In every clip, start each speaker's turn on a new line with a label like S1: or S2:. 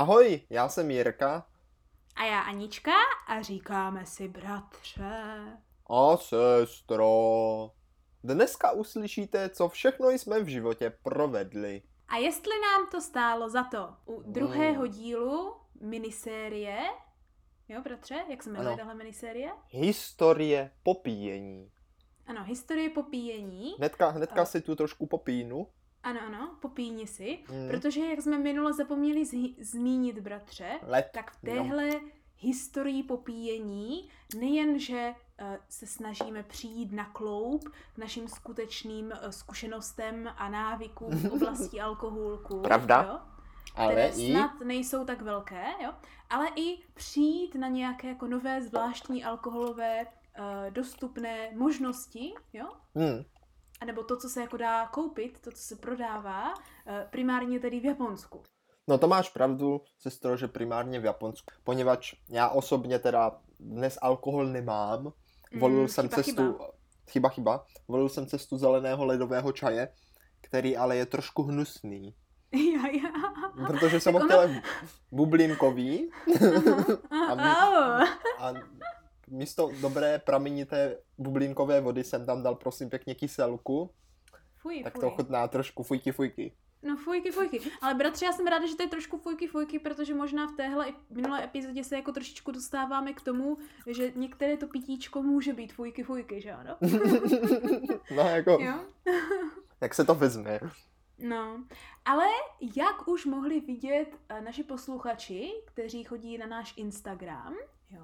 S1: Ahoj, já jsem Jirka.
S2: A já Anička a říkáme si bratře.
S1: A sestro. Dneska uslyšíte, co všechno jsme v životě provedli.
S2: A jestli nám to stálo za to u druhého dílu minisérie, jo bratře, jak se jmenuje tahle minisérie?
S1: Historie popíjení.
S2: Ano, historie popíjení.
S1: Hnedka, hnedka
S2: A-
S1: si tu trošku popínu.
S2: Ano, ano, popíni si.
S1: Mm.
S2: Protože jak jsme minule zapomněli zhi- zmínit, bratře,
S1: Let.
S2: tak v
S1: no.
S2: téhle historii popíjení nejenže eh, se snažíme přijít na kloup k našim skutečným eh, zkušenostem a návykům v oblasti alkoholku,
S1: Pravda.
S2: jo?
S1: Ale
S2: které
S1: i...
S2: snad nejsou tak velké, jo? ale i přijít na nějaké jako nové zvláštní alkoholové eh, dostupné možnosti, jo?
S1: Hmm.
S2: A nebo to, co se jako dá koupit, to, co se prodává, eh, primárně tedy v Japonsku.
S1: No to máš pravdu, sestro, že primárně v Japonsku. Poněvadž já osobně teda dnes alkohol nemám. Volil
S2: Mm,
S1: jsem
S2: chyba,
S1: cestu...
S2: chyba.
S1: chyba, chyba. Volil jsem cestu zeleného ledového čaje, který ale je trošku hnusný.
S2: já, já.
S1: Protože jsem ho
S2: Tak
S1: chtěl bublinkový A my- a místo dobré pramenité bublinkové vody jsem tam dal prosím pěkně kyselku,
S2: Fuj,
S1: tak
S2: fuj.
S1: to chutná trošku fujky fujky.
S2: No fujky, fujky. Ale bratře, já jsem ráda, že to je trošku fujky, fujky, protože možná v téhle minulé epizodě se jako trošičku dostáváme k tomu, že některé to pitíčko může být fujky, fujky, že ano?
S1: No jako,
S2: Jo?
S1: jak se to vezme.
S2: No, ale jak už mohli vidět eh, naši posluchači, kteří chodí na náš Instagram, jo,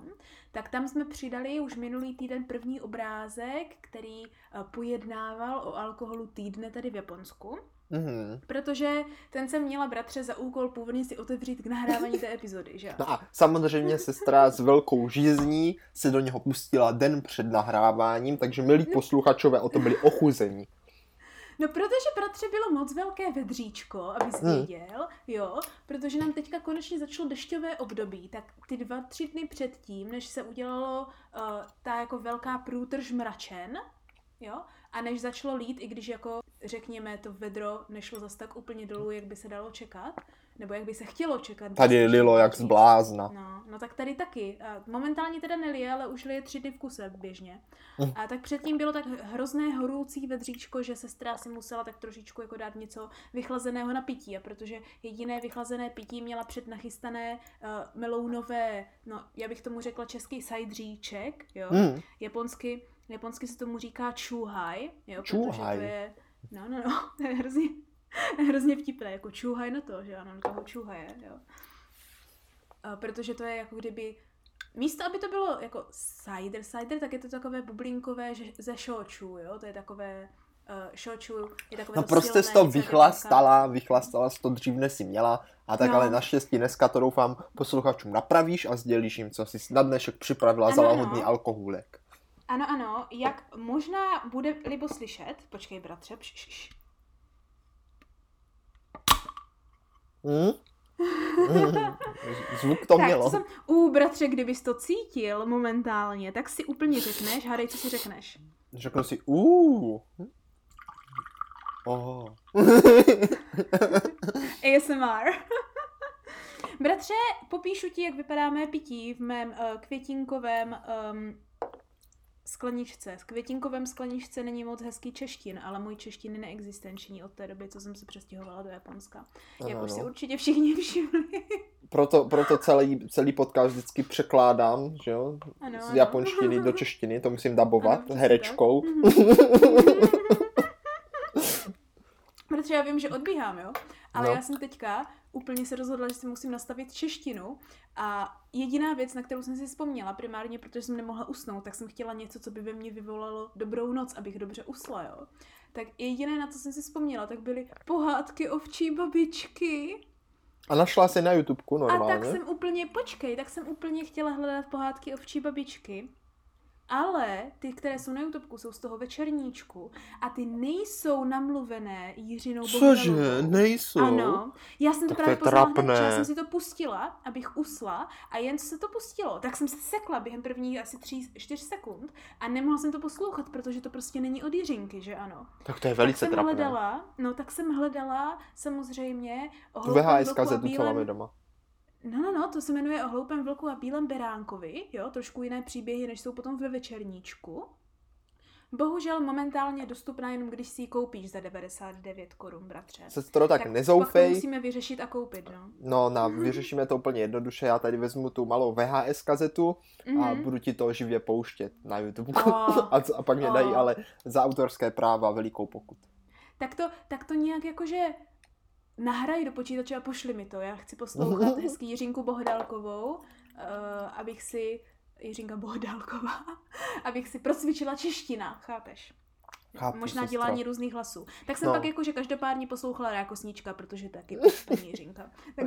S2: tak tam jsme přidali už minulý týden první obrázek, který eh, pojednával o alkoholu týdne tady v Japonsku.
S1: Mhm.
S2: Protože ten jsem měla bratře za úkol původně si otevřít k nahrávání té epizody, že?
S1: No a samozřejmě sestra s velkou žízní se do něho pustila den před nahráváním, takže milí posluchačové o to byli ochuzení.
S2: No protože bratře bylo moc velké vedříčko, abys
S1: Hmm.
S2: věděl, jo, protože nám teďka konečně začalo dešťové období, tak ty dva, tři dny předtím, než se udělalo uh, ta jako velká průtrž mračen, jo, a než začalo lít, i když jako řekněme to vedro nešlo zas tak úplně dolů, jak by se dalo čekat, nebo jak by se chtělo čekat.
S1: Tady lilo jak z
S2: říct.
S1: blázna.
S2: No, no tak tady taky. Momentálně teda nelije, ale už lije tři dny v kuse běžně.
S1: Hm.
S2: A tak předtím bylo tak hrozné horoucí vedříčko, že sestra si musela tak trošičku jako dát něco vychlazeného na pití. A protože jediné vychlazené pití měla před nachystané uh, melounové, no já bych tomu řekla český sajdříček, jo.
S1: Hmm.
S2: Japonsky, japonsky se tomu říká čuhaj, jo, protože
S1: Čuhaj.
S2: to je, no, no, no, to je hrozně, hrozně vtipné, jako čuhaj na to, že ano, na toho čuhaje, jo. A protože to je jako kdyby, místo aby to bylo jako cider, cider, tak je to takové bublinkové že- ze shochu, jo, to je takové, uh, shochu je takové
S1: No
S2: to
S1: prostě
S2: silné,
S1: to vychlastala, vychlastala to dřív, jsi měla. A tak
S2: No.
S1: ale naštěstí dneska to doufám posluchačům napravíš a sdělíš jim, co jsi na dnešek připravila za
S2: Ano,
S1: lahodný
S2: ano.
S1: alkohůlek.
S2: Ano, ano, jak možná bude libo slyšet, počkej bratře, pš, pš, pš.
S1: Hm? Hm. Zvuk to
S2: tak,
S1: mělo.
S2: jsem, u bratře, kdybys to cítil momentálně, tak si úplně řekneš, hádej, co si řekneš.
S1: Řeknu si, uuu. Oh.
S2: ASMR. Bratře, popíšu ti, jak vypadá mé pití v mém uh, květinkovém um, skleničce. V květinkovém skleničce není moc hezký češtin, ale můj češtin je neexistenční od té doby, co jsem se přestěhovala do Japonska. Jak
S1: Ano,
S2: už si určitě všichni všimli.
S1: Proto, proto celý, celý podcast vždycky překládám, že jo?
S2: Ano,
S1: Z
S2: ano.
S1: japonštiny do češtiny, to musím dabovat
S2: Ano,
S1: herečkou.
S2: Já vím, že odbíhám, jo? Ale
S1: No.
S2: já jsem teďka úplně se rozhodla, že si musím nastavit češtinu a jediná věc, na kterou jsem si vzpomněla, primárně protože jsem nemohla usnout, tak jsem chtěla něco, co by ve mně vyvolalo dobrou noc, abych dobře usla, jo? Tak jediné, na co jsem si vzpomněla, tak byly pohádky ovčí babičky.
S1: A našla si na YouTubeku
S2: A tak
S1: normálně.
S2: jsem úplně, počkej, tak jsem úplně chtěla hledat pohádky ovčí babičky. Ale ty, které jsou na YouTubeku, jsou z toho večerníčku a ty nejsou namluvené Jiřinou
S1: Cože, nejsou?
S2: Ano, já jsem to
S1: Tak to
S2: právě
S1: je
S2: poznala hned, já jsem si to pustila, abych usla a jen co se to pustilo, tak jsem se sekla během prvních asi 3-4 sekund a nemohla jsem to poslouchat, protože to prostě není od Jiřinky, že ano.
S1: Tak to je
S2: Tak
S1: velice
S2: jsem
S1: trapné.
S2: hledala, no tak jsem hledala samozřejmě
S1: VHS kazetu, co máme doma.
S2: No, no, no, to se jmenuje O hloupém vlku a bílém beránkovi, jo, trošku jiné příběhy, než jsou potom ve večerníčku. Bohužel momentálně dostupná jenom, když si ji koupíš za 99 korun, bratře.
S1: Sestro, tak,
S2: tak
S1: nezoufej.
S2: Musíme vyřešit a koupit, no.
S1: No, na, vyřešíme to úplně jednoduše. Já tady vezmu tu malou VHS kazetu a
S2: Mhm.
S1: budu ti to živě pouštět na YouTube.
S2: Oh.
S1: a, a pak mě dají
S2: Oh.
S1: ale za autorské práva velikou pokud.
S2: Tak to, tak to nějak jakože nahraj do počítače a pošli mi to. Já chci poslouchat hezký Jiřinku Bohdálkovou, uh, abych si, Jiřinka Bohdálková, abych si procvičila čeština, chápeš?
S1: Chápu,
S2: Možná
S1: sestro.
S2: dělání různých hlasů. Tak jsem
S1: No.
S2: pak jakože každopádně poslouchala Rákosníčka, protože taky paní Jiřinka. Tak...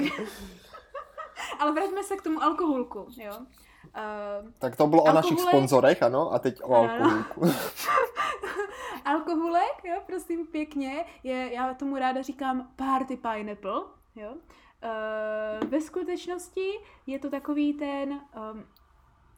S2: Ale vraťme se k tomu alkoholku, jo. Uh,
S1: Tak to bylo o našich sponzorech, ano, a teď o
S2: ano.
S1: alkoholku.
S2: Alkoholek, jo, prosím pěkně, je, já tomu ráda říkám party pineapple, jo. Uh, ve skutečnosti je to takový ten um,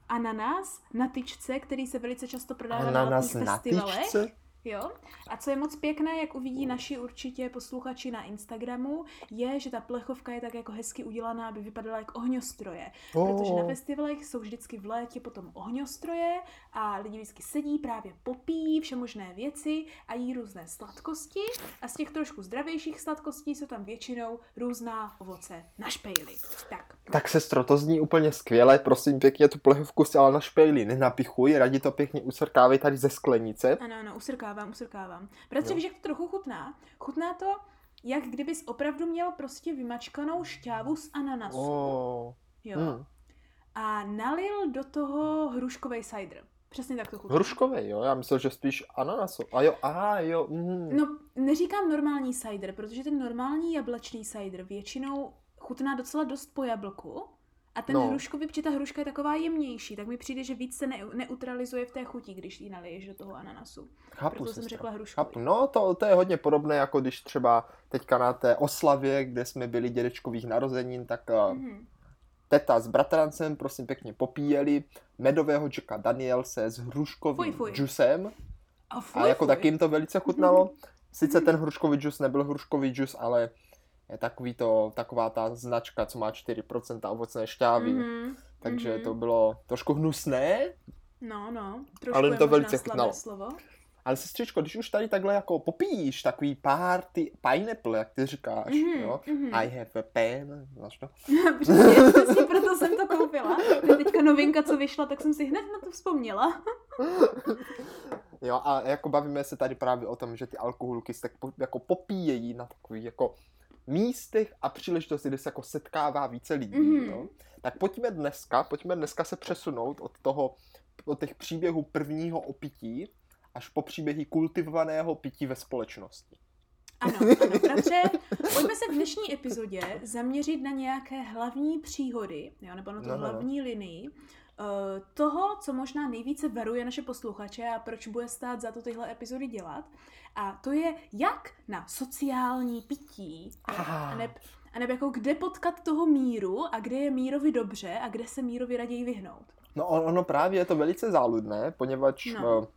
S2: ananas na tyčce, který se velice často prodává na
S1: Ananas na
S2: festivalech.
S1: tyčce?
S2: Jo. A co je moc pěkné, jak uvidí naši určitě posluchači na Instagramu, je, že ta plechovka je tak jako hezky udělaná, aby vypadala jako ohňostroje. Protože na
S1: Oh.
S2: festivalech jsou vždycky v létě potom ohňostroje a lidi vždycky sedí, právě popíjí všemožné věci a jí různé sladkosti a z těch trošku zdravějších sladkostí jsou tam většinou různá ovoce na špejli. Tak,
S1: Tak sestro, to zní úplně skvěle, prosím pěkně, tu plechovku si ale na špejli nenapichuj, raději to pěkně usrkávej tady ze sklenice.
S2: ano, ano, usrkávám, usrkávám.
S1: Jo.
S2: víš, jak to trochu chutná? Chutná to, jak kdybys opravdu měl prostě vymačkanou šťávu z ananasu.
S1: Oh.
S2: Jo.
S1: Hmm.
S2: A nalil do toho hruškový cider. Přesně tak to chutná.
S1: Hruškový, jo, já myslel, že spíš ananasu. A jo, aha, jo, mm.
S2: No, neříkám normální cider, protože ten normální jablečný cider většinou chutná docela dost po jablku. A ten
S1: No.
S2: hruškový, protože ta hruška je taková jemnější, tak mi přijde, že víc se ne, neutralizuje v té chuti, když ji naliješ do toho ananasu.
S1: chápu,
S2: Proto jsem řekla hruškový.
S1: Chápu. No, to, to je hodně podobné, jako když třeba teďka na té oslavě, kde jsme byli dědečkových narozenin, tak
S2: Mhm.
S1: teta s bratrancem, prosím pěkně, popíjeli medového Jacka Danielse s hruškovým
S2: Fuj, fuj.
S1: džusem
S2: A, fuj,
S1: a jako
S2: fuj.
S1: taky jim to velice chutnalo. Sice ten hruškový džus nebyl hruškový džus, ale je takový to, taková ta značka, co má 4% ovocné šťávy.
S2: Mhm.
S1: Takže
S2: mhm.
S1: to bylo trošku hnusné,
S2: No, no. Trošku
S1: Ale to velice chutnalo.
S2: slovo.
S1: Ale sestřičko, když už tady takhle jako popíjíš takový party pineapple, jak ty říkáš,
S2: Mhm,
S1: jo?
S2: mhm.
S1: I have a pen, znáš to?
S2: přesně, přesně proto jsem to koupila. To je teďka novinka, co vyšla, tak jsem si hned na to vzpomněla.
S1: Jo, a jako bavíme se tady právě o tom, že ty alkoholky se tak po, jako popíjejí na takových jako místech a příležitosti, kde se jako setkává více lidí,
S2: Mhm.
S1: jo? Tak pojďme dneska, pojďme dneska se přesunout od toho, od těch příběhů prvního opití až po příběhy kultivovaného pití ve společnosti.
S2: Ano, ano, bratře, pojďme se v dnešní epizodě zaměřit na nějaké hlavní příhody, jo, nebo na tu
S1: No, no, no.
S2: hlavní linii eh, toho, co možná nejvíce varuje naše posluchače a proč bude stát za to tyhle epizody dělat. A to je jak na sociální pití, a neb, a neb jako kde potkat toho míru a kde je mírovi dobře a kde se mírovi raději vyhnout.
S1: No on- ono právě je to velice záludné, poněvadž
S2: No.
S1: no.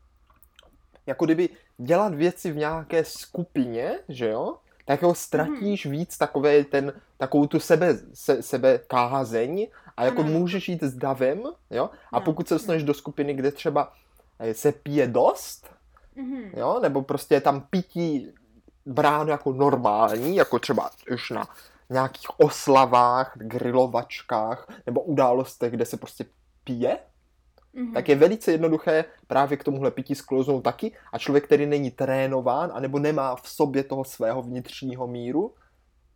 S1: jako kdyby dělat věci v nějaké skupině, že jo, tak ho ztratíš víc takové ten, takovou tu sebe, se, sebe kázeň a jako
S2: Ano.
S1: můžeš jít s davem, jo, a
S2: No,
S1: pokud se dostaneš do skupiny, kde třeba eh, se pije dost,
S2: Mhm.
S1: jo, nebo prostě je tam pití bráno jako normální, jako třeba už na nějakých oslavách, grilovačkách nebo událostech, kde se prostě pije,
S2: Mhm.
S1: tak je velice jednoduché právě k tomuhle pití sklouznout taky a člověk, který není trénován anebo nemá v sobě toho svého vnitřního míru,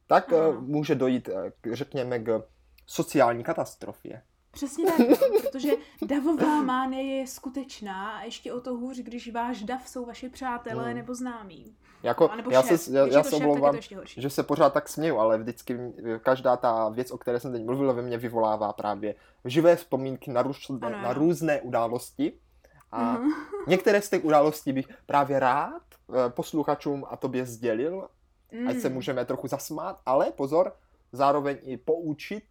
S1: tak
S2: Ano.
S1: eh, může dojít, eh, k- řekněme, k sociální katastrofě.
S2: Přesně tak, no, protože davová mánie je skutečná a ještě o to hůř, když váš dav jsou vaši přátelé
S1: Hmm.
S2: nebo známí.
S1: Jako,
S2: No,
S1: já
S2: šéf.
S1: se, já, já
S2: je
S1: se
S2: je
S1: omlouvám,
S2: horší.
S1: že se pořád tak směju, ale vždycky každá ta věc, o které jsem teď mluvil, ve mně vyvolává právě živé vzpomínky na, růz,
S2: Ano,
S1: na různé události. A
S2: Mhm.
S1: některé z těch událostí bych právě rád eh, posluchačům a tobě sdělil, ať se
S2: Mm.
S1: můžeme trochu zasmát, ale pozor, zároveň i poučit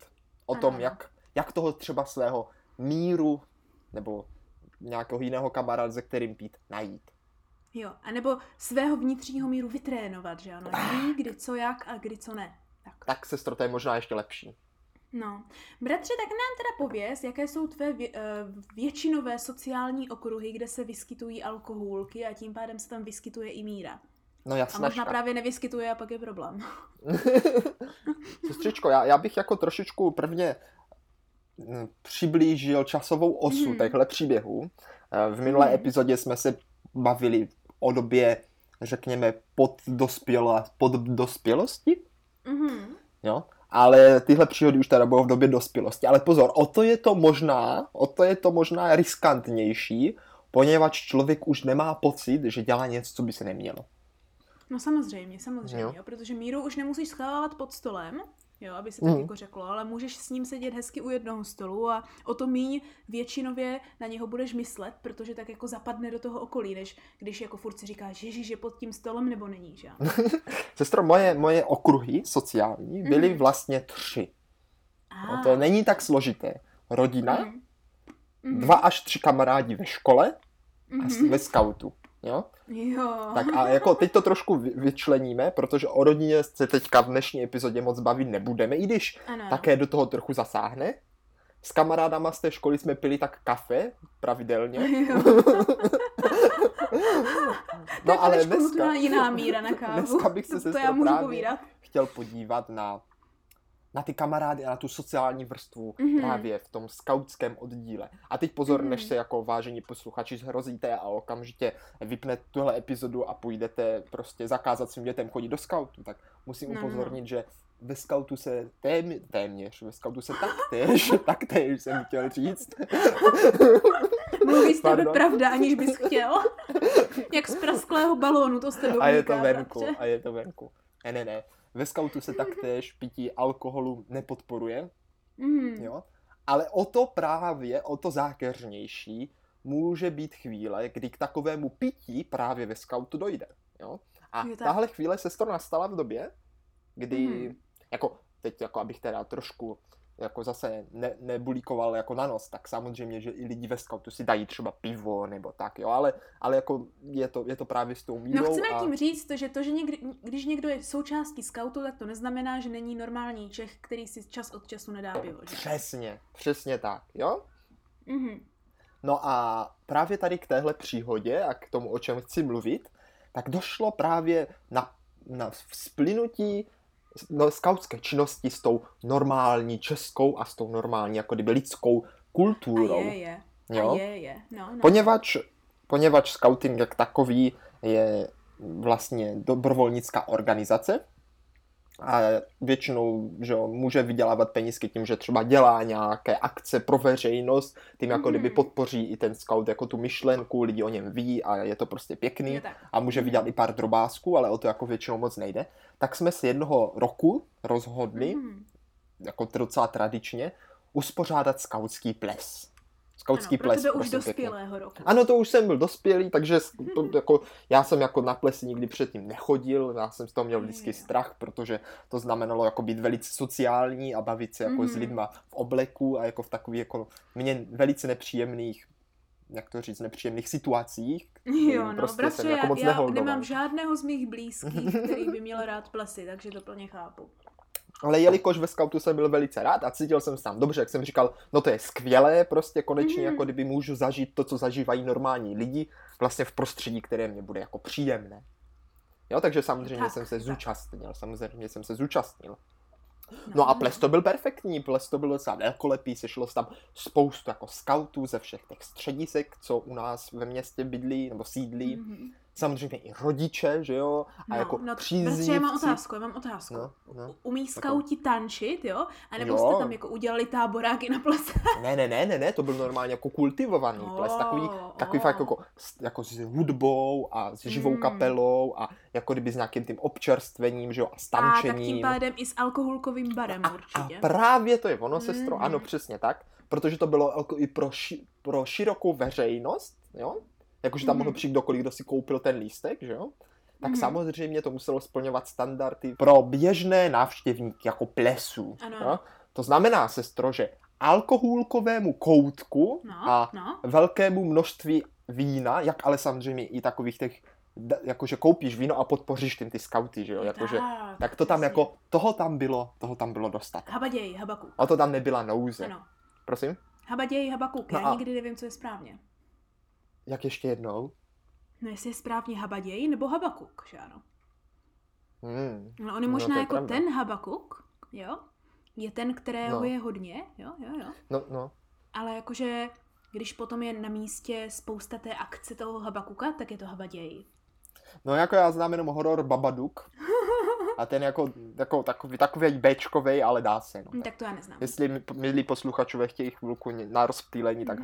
S1: o
S2: Ano,
S1: tom, jak, jak toho třeba svého míru nebo nějakého jiného kamaráda, se kterým pít, najít.
S2: Jo, anebo svého vnitřního míru vytrénovat, že ano, ví, kdy co jak a kdy co ne. Tak.
S1: Tak, sestro, to je možná ještě lepší.
S2: No. Bratře, tak nám teda pověz, jaké jsou tvé vě- eh, většinové sociální okruhy, kde se vyskytují alkohólky a tím pádem se tam vyskytuje i míra.
S1: No
S2: A
S1: jasné.
S2: možná právě nevyskytuje a pak je problém.
S1: Sestřičko, já, já bych jako trošičku prvně mm, přiblížil časovou osu
S2: Mhm.
S1: těchto příběhů. Eh, V minulé
S2: Mhm.
S1: epizodě jsme se bavili o době, řekněme, pod, dospěla, pod dospělosti,
S2: Mhm.
S1: jo? Ale tyhle příhody už teda budou v době dospělosti. Ale pozor, o to je to možná, o to je to možná riskantnější, poněvadž člověk už nemá pocit, že dělá něco, co by se nemělo.
S2: No samozřejmě, samozřejmě,
S1: Jo.
S2: jo. protože míru už nemusíš schovávat pod stolem, jo, aby se
S1: Mhm.
S2: tak jako řeklo, ale můžeš s ním sedět hezky u jednoho stolu a o to míň většinově na něho budeš myslet, protože tak jako zapadne do toho okolí, než když jako furt si říkáš, ježiš, je pod tím stolem nebo není, že?
S1: Sestro, moje, moje okruhy sociální byly
S2: Mhm.
S1: vlastně tři.
S2: Ah.
S1: No, to není tak složité. Rodina.
S2: Mhm.
S1: dva až tři kamarádi ve škole a s-
S2: Mhm.
S1: ve skautu. Jo?
S2: Jo.
S1: Tak a jako teď to trošku vy- vyčleníme, protože o rodině se teďka v dnešní epizodě moc bavit nebudeme, i když
S2: ano,
S1: také do toho trochu zasáhne. S kamarádama z té školy jsme pili tak kafe pravidelně.
S2: Jo.
S1: No ale dneska,
S2: jiná míra na kávu.
S1: dneska bych se
S2: to
S1: sestro
S2: já můžu
S1: právě
S2: povídat.
S1: chtěl podívat na, na ty kamarády a na tu sociální vrstvu
S2: Mhm.
S1: právě v tom skautském oddíle. A teď pozor,
S2: Mhm.
S1: než se jako vážení posluchači zhrozíte a okamžitě vypne tuhle epizodu a půjdete prostě zakázat svým dětem chodit do skautu, tak musím
S2: No, no, no.
S1: upozornit, že ve skautu se tém, téměř, ve skautu se taktéž, taktéž jsem chtěl říct,
S2: Mluví z tebe pravda, aniž bys chtěl. Jak z prasklého balónu, to z tebe
S1: a je to venku, a je to venku. Ne, ne, ne. Ve skautu se taktéž pití alkoholu nepodporuje,
S2: Mhm.
S1: Jo? Ale o to právě, o to zákeřnější může být chvíle, kdy k takovému pití právě ve skautu dojde. Jo? A
S2: tak.
S1: tahle chvíle se to nastala v době, kdy,
S2: Mhm.
S1: jako teď, jako abych teda trošku jako zase ne, nebulíkoval jako na nos, tak samozřejmě, že i lidi ve skautu si dají třeba pivo nebo tak, jo, ale, ale jako je to, je to právě s tou mírou
S2: No chceme
S1: a...
S2: tím říct, že to, že někdy, když někdo je součástí skautu, tak to neznamená, že není normální Čech, který si čas od času nedá pivo. Že?
S1: Přesně, přesně tak, jo?
S2: Mhm.
S1: No a právě tady k téhle příhodě a k tomu, o čem chci mluvit, tak došlo právě na, na splynutí no, skautské činnosti s tou normální českou a s tou normální jako kdyby lidskou
S2: A
S1: kulturou.
S2: je, je.
S1: jo?
S2: A je, je. No, no.
S1: Poněvadž, poněvadž scouting jak takový je vlastně dobrovolnická organizace a většinou že jo, může vydělávat penízky tím, že třeba dělá nějaké akce pro veřejnost, tím jako kdyby
S2: Mhm.
S1: podpoří i ten scout jako tu myšlenku, lidi o něm ví a je to prostě pěkný a může vydělat i pár drobásků, ale o to jako většinou moc nejde. Tak jsme se jednoho roku rozhodli,
S2: Mhm.
S1: jako docela tradičně, uspořádat skautský ples. Skautský
S2: ano, pro
S1: ples,
S2: tebe už
S1: prosím pěkně.
S2: dospělého roku.
S1: Ano, to už jsem byl dospělý, takže to, jako, já jsem jako na plesy nikdy předtím nechodil, já jsem z toho měl vždycky strach, protože to znamenalo jako být velice sociální a bavit se jako s
S2: Mhm.
S1: lidma v obleku a jako v takových jako mně velice nepříjemných jak to říct, nepříjemných situacích.
S2: Jo, no,
S1: prostě
S2: bratře,
S1: jsem jako
S2: já,
S1: moc
S2: já nemám žádného z mých blízkých, který by měl rád plesy, takže to plně chápu.
S1: Ale jelikož ve scoutu jsem byl velice rád a cítil jsem se tam dobře, jak jsem říkal, no to je skvělé, prostě konečně
S2: Mhm.
S1: jako kdyby můžu zažít to, co zažívají normální lidi, vlastně v prostředí, které mě bude jako příjemné. Jo, takže samozřejmě
S2: Tak,
S1: jsem se
S2: tak.
S1: zúčastnil, samozřejmě jsem se zúčastnil. No a ples to byl perfektní, ples to byl docela velkolepý, sešlo se tam spoustu jako scoutů ze všech těch středisek, co u nás ve městě bydlí nebo sídlí.
S2: Mhm.
S1: Samozřejmě i rodiče, že jo, a
S2: No,
S1: jako
S2: no,
S1: příznivci.
S2: já mám otázku, já mám otázku.
S1: No, no.
S2: Umí skauti tančit, jo? A nebo
S1: Jo.
S2: jste tam jako udělali táboráky na plese?
S1: Ne, ne, ne, ne, ne, to byl normálně jako kultivovaný ples, takový, takový fakt jako, s- jako s hudbou a s živou
S2: Mm.
S1: kapelou a jako kdyby s nějakým tím občerstvením, že jo, a s
S2: A tak
S1: tančením.
S2: tím pádem i s alkoholkovým barem
S1: A
S2: určitě.
S1: právě to je ono, sestro,
S2: Mhm.
S1: ano, přesně tak, protože to bylo jako i pro, ši, pro širokou veřejnost, jo, jakože tam
S2: Mhm.
S1: mohl přijít kdokoliv, kdo si koupil ten lístek, že jo, tak
S2: Mhm.
S1: samozřejmě to muselo splňovat standardy pro běžné návštěvníky jako plesů.
S2: Ano.
S1: Jo? To znamená, sestro, že alkohólkovému koutku
S2: No,
S1: a
S2: no.
S1: velkému množství vína, jak ale samozřejmě i takových těch jakože koupíš víno a podpoříš tím ty skauty, že jo, jakože,
S2: tak,
S1: tak to tam
S2: přesně.
S1: jako, toho tam bylo, toho tam bylo dostat.
S2: Habaděj, habakuk.
S1: A to tam nebyla nouze.
S2: Ano.
S1: Prosím?
S2: Habaděj, habakuk.
S1: No
S2: Já
S1: a-
S2: nikdy nevím, co je správně.
S1: Jak ještě jednou?
S2: No jestli je správně habaděj nebo habakuk, že ano.
S1: Hmm.
S2: No on je
S1: No,
S2: možná
S1: to je
S2: jako
S1: pravda.
S2: ten habakuk, jo? Je ten, kterého
S1: No.
S2: je hodně, jo, jo, jo.
S1: No, no.
S2: Ale jakože, když potom je na místě spousta té akce toho habakuka, tak je to habaděj.
S1: No jako já znám jenom horor Babadook. A ten jako, jako takový, takový Bčkovej, ale dá se. No.
S2: Hm, Tak to já neznám.
S1: Jestli mi- milí posluchačové chtějí chvilku na rozptýlení, tak.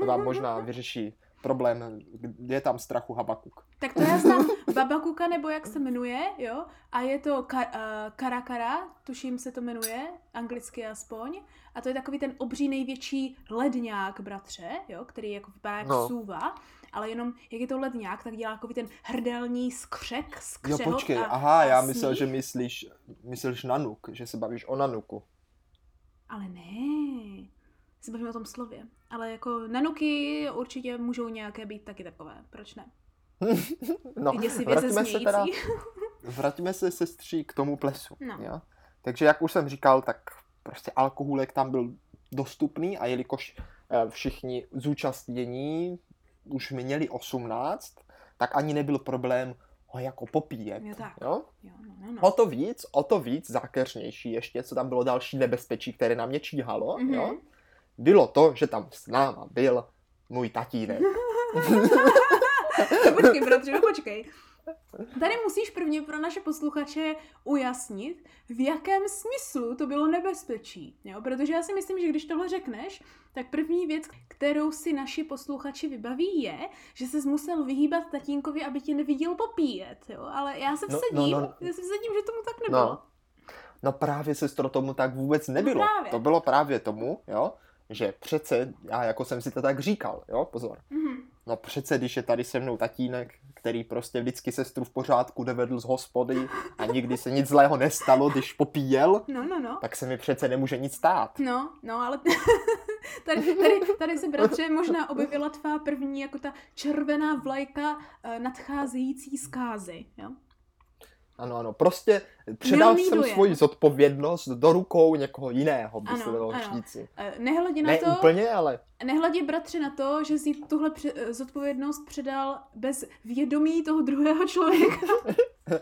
S1: To vám možná vyřeší problém, kde je tam strachu Habakuk.
S2: Tak to já znám Babakuka, nebo jak se jmenuje, jo? A je to ka- uh, Karakara, tuším se to jmenuje, anglicky aspoň. A to je takový ten obří největší ledňák, bratře, jo? Který jako vypadá jak
S1: no.
S2: sůva. Ale jenom, jak je to ledňák, tak dělá takový ten hrdelní skřek,
S1: Jo,
S2: skřehot
S1: počkej,
S2: a,
S1: aha,
S2: a
S1: já
S2: sníh.
S1: myslel, že myslíš, myslíš nanuk, že se bavíš o nanuku.
S2: Ale ne, se bavím o tom slově. Ale jako nanuky určitě můžou nějaké být taky takové, proč ne?
S1: No, vraťme se teda, vraťme se sestří k tomu plesu.
S2: No.
S1: Jo? Takže jak už jsem říkal, tak prostě alkohólek tam byl dostupný a jelikož eh, všichni zúčastnění už měli 18, tak ani nebyl problém ho jako popíjet.
S2: Jo, tak.
S1: Jo?
S2: Jo, no, no, no.
S1: O to víc, o to víc zákeřnější ještě, co tam bylo další nebezpečí, které na mě číhalo,
S2: Mhm.
S1: jo? bylo to, že tam s náma byl můj tatínek.
S2: počkej, bratře, no počkej. Tady musíš prvně pro naše posluchače ujasnit, v jakém smyslu to bylo nebezpečí. Jo? Protože já si myslím, že když tohle řekneš, tak první věc, kterou si naši posluchači vybaví, je, že ses musel vyhýbat tatínkovi, aby tě neviděl popíjet. Jo? Ale já se
S1: No,
S2: vsadím,
S1: no,
S2: no,
S1: no.
S2: já se vsadím, že tomu tak nebylo.
S1: No. No právě, sestro, tomu tak vůbec nebylo.
S2: právě.
S1: to bylo právě tomu, jo, že přece, já jako jsem si to tak říkal, jo, pozor.
S2: Mhm.
S1: No přece, když je tady se mnou tatínek, který prostě vždycky sestru v pořádku dovedl z hospody a nikdy se nic zlého nestalo, když popíjel,
S2: No, no, no.
S1: tak se mi přece nemůže nic stát.
S2: No, no, ale tady, tady, tady se, bratře, možná objevila tvá první, jako ta červená vlajka uh, nadcházející zkázy, jo?
S1: Ano, ano, prostě předal jsem svoji zodpovědnost do rukou někoho jiného, by
S2: Ano,
S1: se dalo říci.
S2: Uh, nehledě na
S1: Ne
S2: to,
S1: úplně, ale
S2: nehledě, bratře, na to, že si tuhle pře- eh, zodpovědnost předal bez vědomí toho druhého člověka.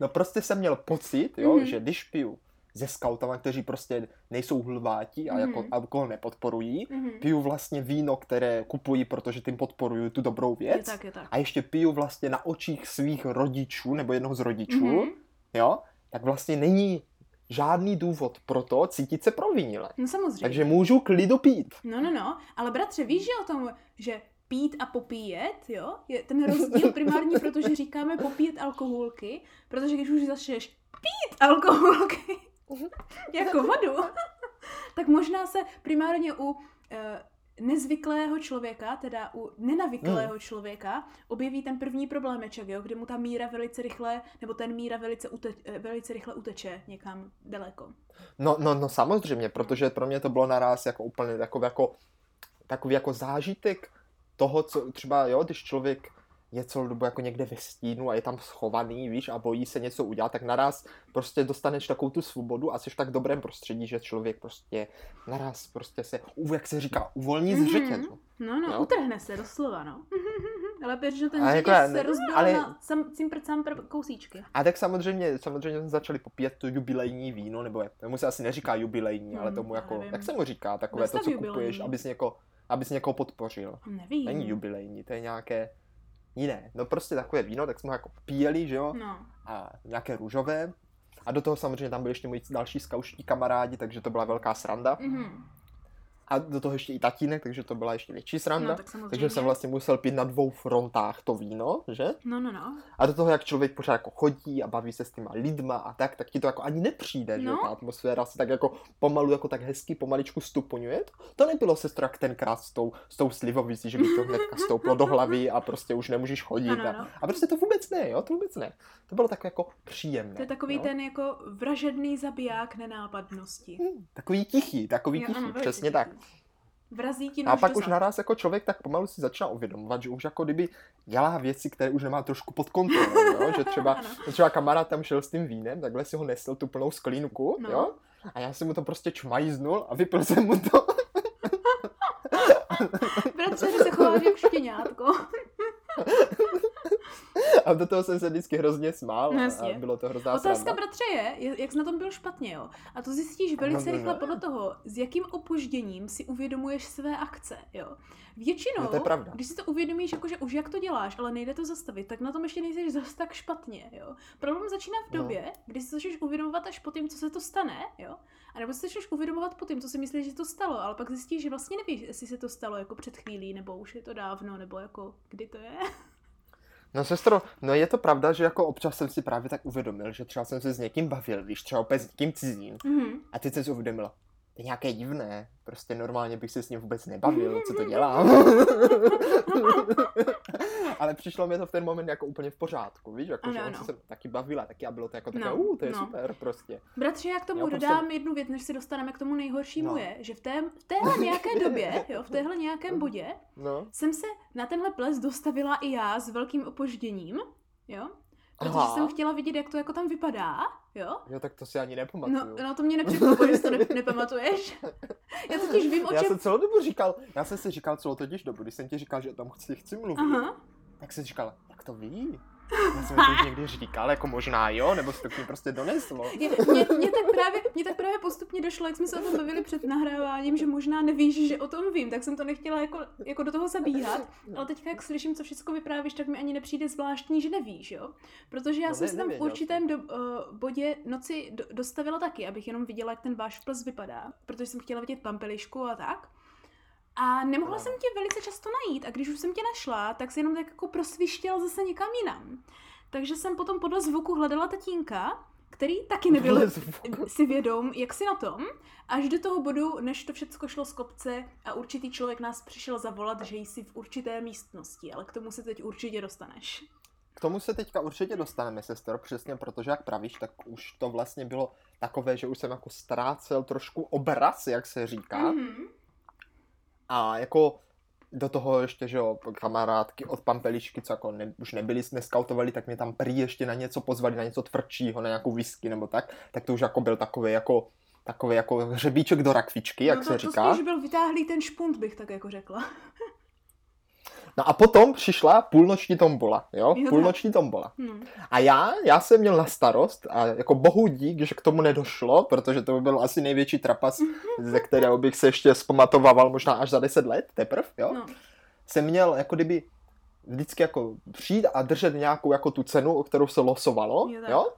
S1: No prostě jsem měl pocit, jo,
S2: Mhm.
S1: že když piju se skautama, kteří prostě nejsou hlváti a jako
S2: Mhm.
S1: alkohol nepodporují,
S2: Mhm.
S1: piju vlastně víno, které kupuji, protože tím podporuju tu dobrou
S2: Je
S1: věc.
S2: tak, je tak.
S1: A ještě piju vlastně na očích svých rodičů, nebo jednoho z rodičů,
S2: Mhm.
S1: jo, tak vlastně není žádný důvod pro to cítit se provinile.
S2: No samozřejmě.
S1: Takže můžu klidu pít.
S2: No, no, no, ale bratře, víš, že o tom, že pít a popíjet, jo, je ten rozdíl primární, protože říkáme popíjet alkoholky, protože když už začneš pít alkoholky jako vodu, tak možná se primárně u eh, nezvyklého člověka, teda u nenavyklého člověka, objeví ten první problémeček, jo, kdy mu ta míra velice rychle, nebo ten míra velice, ute, eh, velice rychle uteče někam daleko.
S1: No, no, no samozřejmě, protože pro mě to bylo naraz jako úplně takový jako, takový jako zážitek toho, co třeba, jo, když člověk je celou dobu jako někde ve stínu a je tam schovaný, víš, a bojí se něco udělat, tak naraz prostě dostaneš takovou tu svobodu a jsi v tak dobrém prostředí, že člověk prostě naraz prostě se, jak se říká, uvolní z
S2: Mhm.
S1: řetězu.
S2: No, no,
S1: Jo?
S2: utrhne se doslova, no. Ale protože ten řetěz
S1: jako
S2: se rozbil
S1: ale-
S2: na sam, cimpr campr kousíčky.
S1: A tak samozřejmě, samozřejmě jsme začali popíjet to jubilejní víno, nebo jak- tomu se asi neříká jubilejní, ale
S2: Hmm,
S1: tomu jako,
S2: nevím.
S1: jak se mu říká, takové to,
S2: Nastav
S1: co
S2: jubilejní.
S1: kupuješ, abys někoho, abys někoho podpořil.
S2: Nevím.
S1: Není jubilejní, to je nějaké jiné. No prostě takové víno, tak jsme ho jako píjeli, že jo,
S2: No.
S1: a nějaké růžové. A do toho samozřejmě tam byli ještě moji další skauští kamarádi, takže to byla velká sranda.
S2: Mhm.
S1: A do toho ještě i tatínek, takže to byla ještě větší sranda.
S2: No, tak samozřejmě.
S1: takže jsem vlastně musel pít na dvou frontách to víno, že?
S2: No, no, no.
S1: A do toho, jak člověk pořád jako chodí a baví se s těma lidma a tak, tak ti to jako ani nepřijde, že
S2: No.
S1: ta atmosféra se tak jako pomalu, jako tak hezky pomaličku stupňuje. To nebylo sestra jak tenkrát s tou, s tou slivovicí, že by to hnedka stouplo do hlavy a prostě už nemůžeš chodit.
S2: Ano,
S1: a,
S2: ano.
S1: a prostě to vůbec ne, jo, to vůbec ne. To bylo tak jako příjemné.
S2: To je takový
S1: jo?
S2: ten jako vražedný zabiják nenápadnosti.
S1: Hm, Takový tichý, takový
S2: Jo,
S1: tichý,
S2: ano,
S1: přesně
S2: tichý.
S1: tak.
S2: Vrazí ti
S1: A pak už naraz jako člověk tak pomalu si začíná uvědomovat, že už jako kdyby dělá věci, které už nemá trošku pod kontrolou, jo? že třeba, třeba kamarád tam šel s tím vínem, takhle si ho nesl tu plnou sklínku,
S2: No.
S1: jo? a já jsem mu to prostě čmajznul a vypil jsem mu to.
S2: Bratře, že se chováš jak štěňátko.
S1: A do toho jsem se vždycky hrozně smál
S2: No
S1: a,
S2: jasně.
S1: a bylo to hrozná
S2: Otázka,
S1: sranda.
S2: bratře, je, jak jsi na tom byl špatně, jo? A to zjistíš velice
S1: No, no,
S2: rychle
S1: no.
S2: podle toho, s jakým opožděním si uvědomuješ své akce, jo? Většinou,
S1: No, to je pravda.
S2: když si to uvědomíš, jakože už jak to děláš, ale nejde to zastavit, tak na tom ještě nejsi zas tak špatně, jo? Problém začíná v
S1: No.
S2: době, kdy si to začneš uvědomovat až po tím, co se to stane, jo? A nebo si to začneš uvědomovat po tím, co si myslíš, že to stalo, ale pak zjistíš, že vlastně nevíš, jestli se to stalo jako před chvílí, nebo už je to dávno, nebo jako kdy to je.
S1: No sestro, no je to pravda, že jako občas jsem si právě tak uvědomil, že třeba jsem se s někým bavil, víš, třeba opět s někým cizím,
S2: Mhm.
S1: a teď jsem si uvědomil, to je nějaké divné, prostě normálně bych se s ním vůbec nebavil, co to dělám. Ale přišlo mi to v ten moment jako úplně v pořádku, víš, jako
S2: Ano,
S1: že on
S2: ano.
S1: se taky bavila, taky a bylo to jako
S2: No,
S1: takové, uh, to je
S2: no.
S1: super prostě.
S2: Bratře, já k tomu
S1: Jo, prostě-
S2: dodám jednu věc, než se dostaneme k tomu nejhoršímu,
S1: No.
S2: je, že v, té, v téhle nějaké době, jo, v téhle nějakém bodě,
S1: No.
S2: jsem se na tenhle ples dostavila i já s velkým opožděním, jo, protože
S1: Aha.
S2: jsem chtěla vidět, jak to jako tam vypadá, jo.
S1: Jo, tak to si ani
S2: No,
S1: nepamatuju.
S2: no to mě nepřekvapuje, že si to ne, nepamatuješ. Já totiž vím, o
S1: Já
S2: čem...
S1: jsem celou dobu říkal, já jsem si říkal celou totiž dobu, když jsem ti říkal, že o tom chci, chci mluvit,
S2: Aha,
S1: tak jsem říkal, jak to ví? Já jsem to někdy říkal, jako možná jo, nebo se to k ní prostě doneslo.
S2: je, mě, mě, tak právě, mě tak právě postupně došlo, jak jsme se o tom bavili před nahráváním, že možná nevíš, že o tom vím, tak jsem to nechtěla jako, jako do toho zabíhat, ale teďka, jak slyším, co všechno vyprávíš, tak mi ani nepřijde zvláštní, že nevíš, jo? Protože já
S1: No
S2: jsem
S1: ne-
S2: se tam v určitém do, uh, bodě noci do, dostavila taky, abych jenom viděla, jak ten váš ples vypadá, protože jsem chtěla vidět pampelišku a tak. A nemohla jsem tě velice často najít a když už jsem tě našla, tak si jenom tak jako prosvištěl zase někam jinam. Takže jsem potom podle zvuku hledala tatínka, který taky nebyl si vědom, jak si na tom, až do toho bodu, než to všechno šlo z kopce a určitý člověk nás přišel zavolat, že jsi v určité místnosti, ale k tomu se teď určitě dostaneš.
S1: K tomu se teďka určitě dostaneme, sestro, přesně protože, jak pravíš, tak už to vlastně bylo takové, že už jsem jako ztrácel trošku obraz, jak se říká.
S2: Mhm.
S1: A jako do toho ještě, že jo, kamarádky od Pampelišky, co jako ne, už nebyli, neskautovali, tak mě tam prý ještě na něco pozvali, na něco tvrdšího, na nějakou whisky nebo tak, tak to už jako byl takový jako takový jako hřebíček do rakvičky, jak
S2: no to,
S1: se
S2: to
S1: říká.
S2: spíš byl vytáhlý ten špunt, bych tak jako řekla.
S1: No a potom přišla půlnoční tombola, jo, půlnoční tombola.
S2: Hm.
S1: A já, já jsem měl na starost a jako bohu dík, že k tomu nedošlo, protože to by byl asi největší trapas, ze kterého bych se ještě zpamatovával možná až za 10 let teprv, jo.
S2: No.
S1: Jsem měl jako kdyby vždycky jako přijít a držet nějakou jako tu cenu, o kterou se losovalo,
S2: Jo.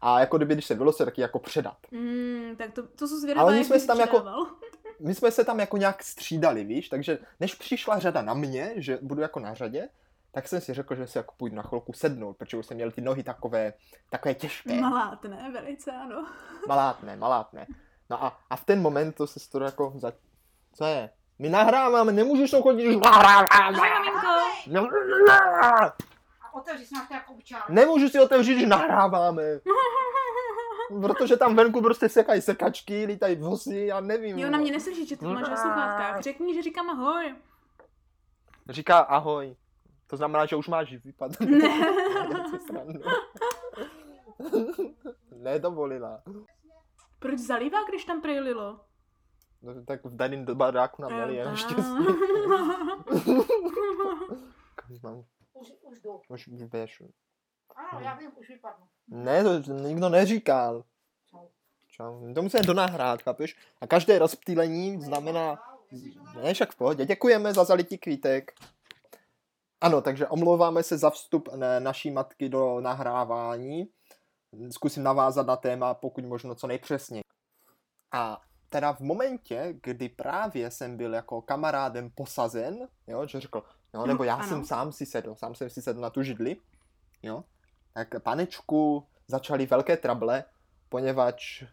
S1: A jako kdyby, když se vylosuje, tak ji jako předat.
S2: Mm, tak to, to jsou zvědavá,
S1: Ale my jsme si tam jako-
S2: předával.
S1: My jsme se tam jako nějak střídali, víš, takže než přišla řada na mě, že budu jako na řadě, tak jsem si řekl, že si jako půjdu na chvilku sednout, protože už jsem měl ty nohy takové, takové těžké.
S2: Malátné, velice, ano.
S1: Malátné, malátné. No a, a v ten moment to se to jako za... Co je? My nahráváme, nemůžeš to chodit,
S2: maminko.
S3: Otevři si nějak občan.
S1: Nemůžu si otevřít, když nahráváme. Protože tam venku prostě sekají sekačky, lítají vozy, já nevím.
S2: Jo, na mě neslyší, že to máš na sluchátkách. Řekni, že říkám ahoj.
S1: Říká ahoj. To znamená, že už máš výpad.
S2: Ne.
S1: Nedovolila.
S2: Proč zalívá, když tam prejlilo?
S1: No, tak v daném baráku nám měli jenom štěstí.
S3: Už, už jdu.
S1: už běžu.
S3: Ano, já vím, už vypadnu.
S1: Ne, to nikdo neříkal.
S3: Čau.
S1: Čau. To musíme donahrát, chápeš? A každé rozptýlení znamená... Ne, však v pohodě. Děkujeme za zalití kvítek. Ano, takže omlouváme se za vstup naší matky do nahrávání. Zkusím navázat na téma, pokud možno co nejpřesněji. A teda v momentě, kdy právě jsem byl jako kamarádem posazen, jo, že řekl, jo, nebo já
S2: ano.
S1: jsem sám si sedl, sám jsem si sedl na tu židli, jo, tak panečku začaly velké trable, poněvadž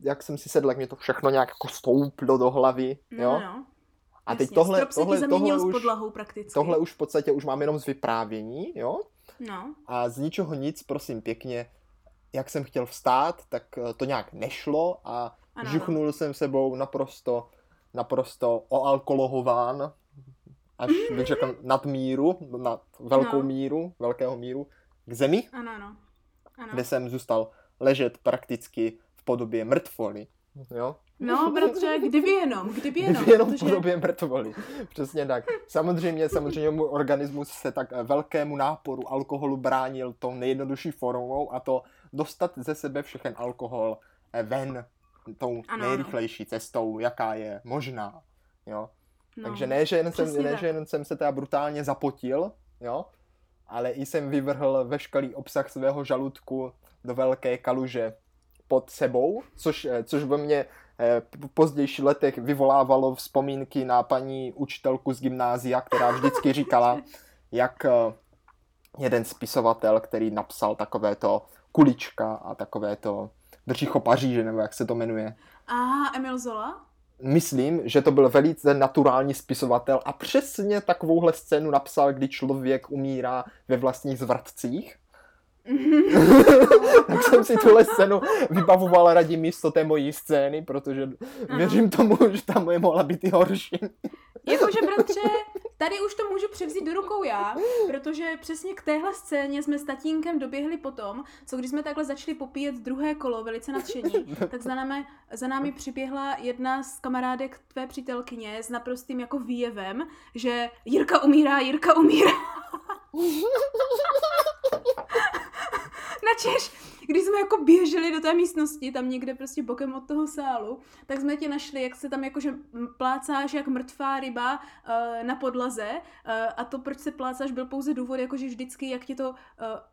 S1: jak jsem si sedl, jak mě to všechno nějak jako stouplo do hlavy, jo.
S2: No, no.
S1: A teď
S2: Jasně,
S1: tohle,
S2: se
S1: tohle, tohle,
S2: s
S1: už,
S2: podlahou prakticky.
S1: tohle už v podstatě už mám jenom z vyprávění, jo.
S2: No.
S1: A z ničeho nic, prosím pěkně, jak jsem chtěl vstát, tak eh, to nějak nešlo a
S2: Ano.
S1: žuchnul jsem sebou naprosto, naprosto oalkoholován, až bych řekl nad míru, nad velkou
S2: No.
S1: míru, velkého míru, k zemi,
S2: Ano, ano. Ano.
S1: kde jsem zůstal ležet prakticky v podobě mrtvoly. Jo?
S2: No, bratře, kdyby jenom, kdyby jenom.
S1: Kdyby jenom v
S2: protože...
S1: podobě mrtvoly. Přesně tak. Samozřejmě, samozřejmě můj organismus se tak velkému náporu alkoholu bránil tou nejjednodušší formou a to dostat ze sebe všechen alkohol eh, ven tou
S2: Ano,
S1: nejrychlejší cestou, jaká je možná. Jo?
S2: No.
S1: Takže ne, že jen, jsem, ne,
S2: tak.
S1: že jen jsem se teda brutálně zapotil, jo? Ale i jsem vyvrhl veškerý obsah svého žaludku do velké kaluže pod sebou, což, eh, což ve mně eh, v pozdějších letech vyvolávalo vzpomínky na paní učitelku z gymnázia, která vždycky říkala, jak eh, jeden spisovatel, který napsal takovéto kulička a takovéto břicho Paříže, nebo jak se to jmenuje,
S2: A Emil Zola?
S1: Myslím, že to byl velice naturální spisovatel a přesně takovouhle scénu napsal, kdy člověk umírá ve vlastních zvratcích. tak jsem si tuhle scénu vybavoval radí místo té mojí scény, protože
S2: Ano.
S1: věřím tomu, že ta moje mohla být i horší.
S2: Jakože, bratře, tady už to můžu převzít do rukou já, protože přesně k téhle scéně jsme s tatínkem doběhli potom, co když jsme takhle začali popíjet druhé kolo velice nadšení, tak za námi, za námi přiběhla jedna z kamarádek tvé přítelkyně s naprostým jako výjevem, že Jirka umírá, Jirka umírá. Načež, když jsme jako běželi do té místnosti, tam někde prostě bokem od toho sálu, tak jsme tě našli, jak se tam jakože plácáš jak mrtvá ryba uh, na podlaze. Uh, a to, proč se plácáš, byl pouze důvod, jakože vždycky, jak ti to, uh,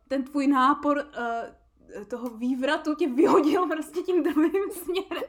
S2: ten tvůj nápor uh, toho vývratu tě vyhodil prostě tím druhým směrem.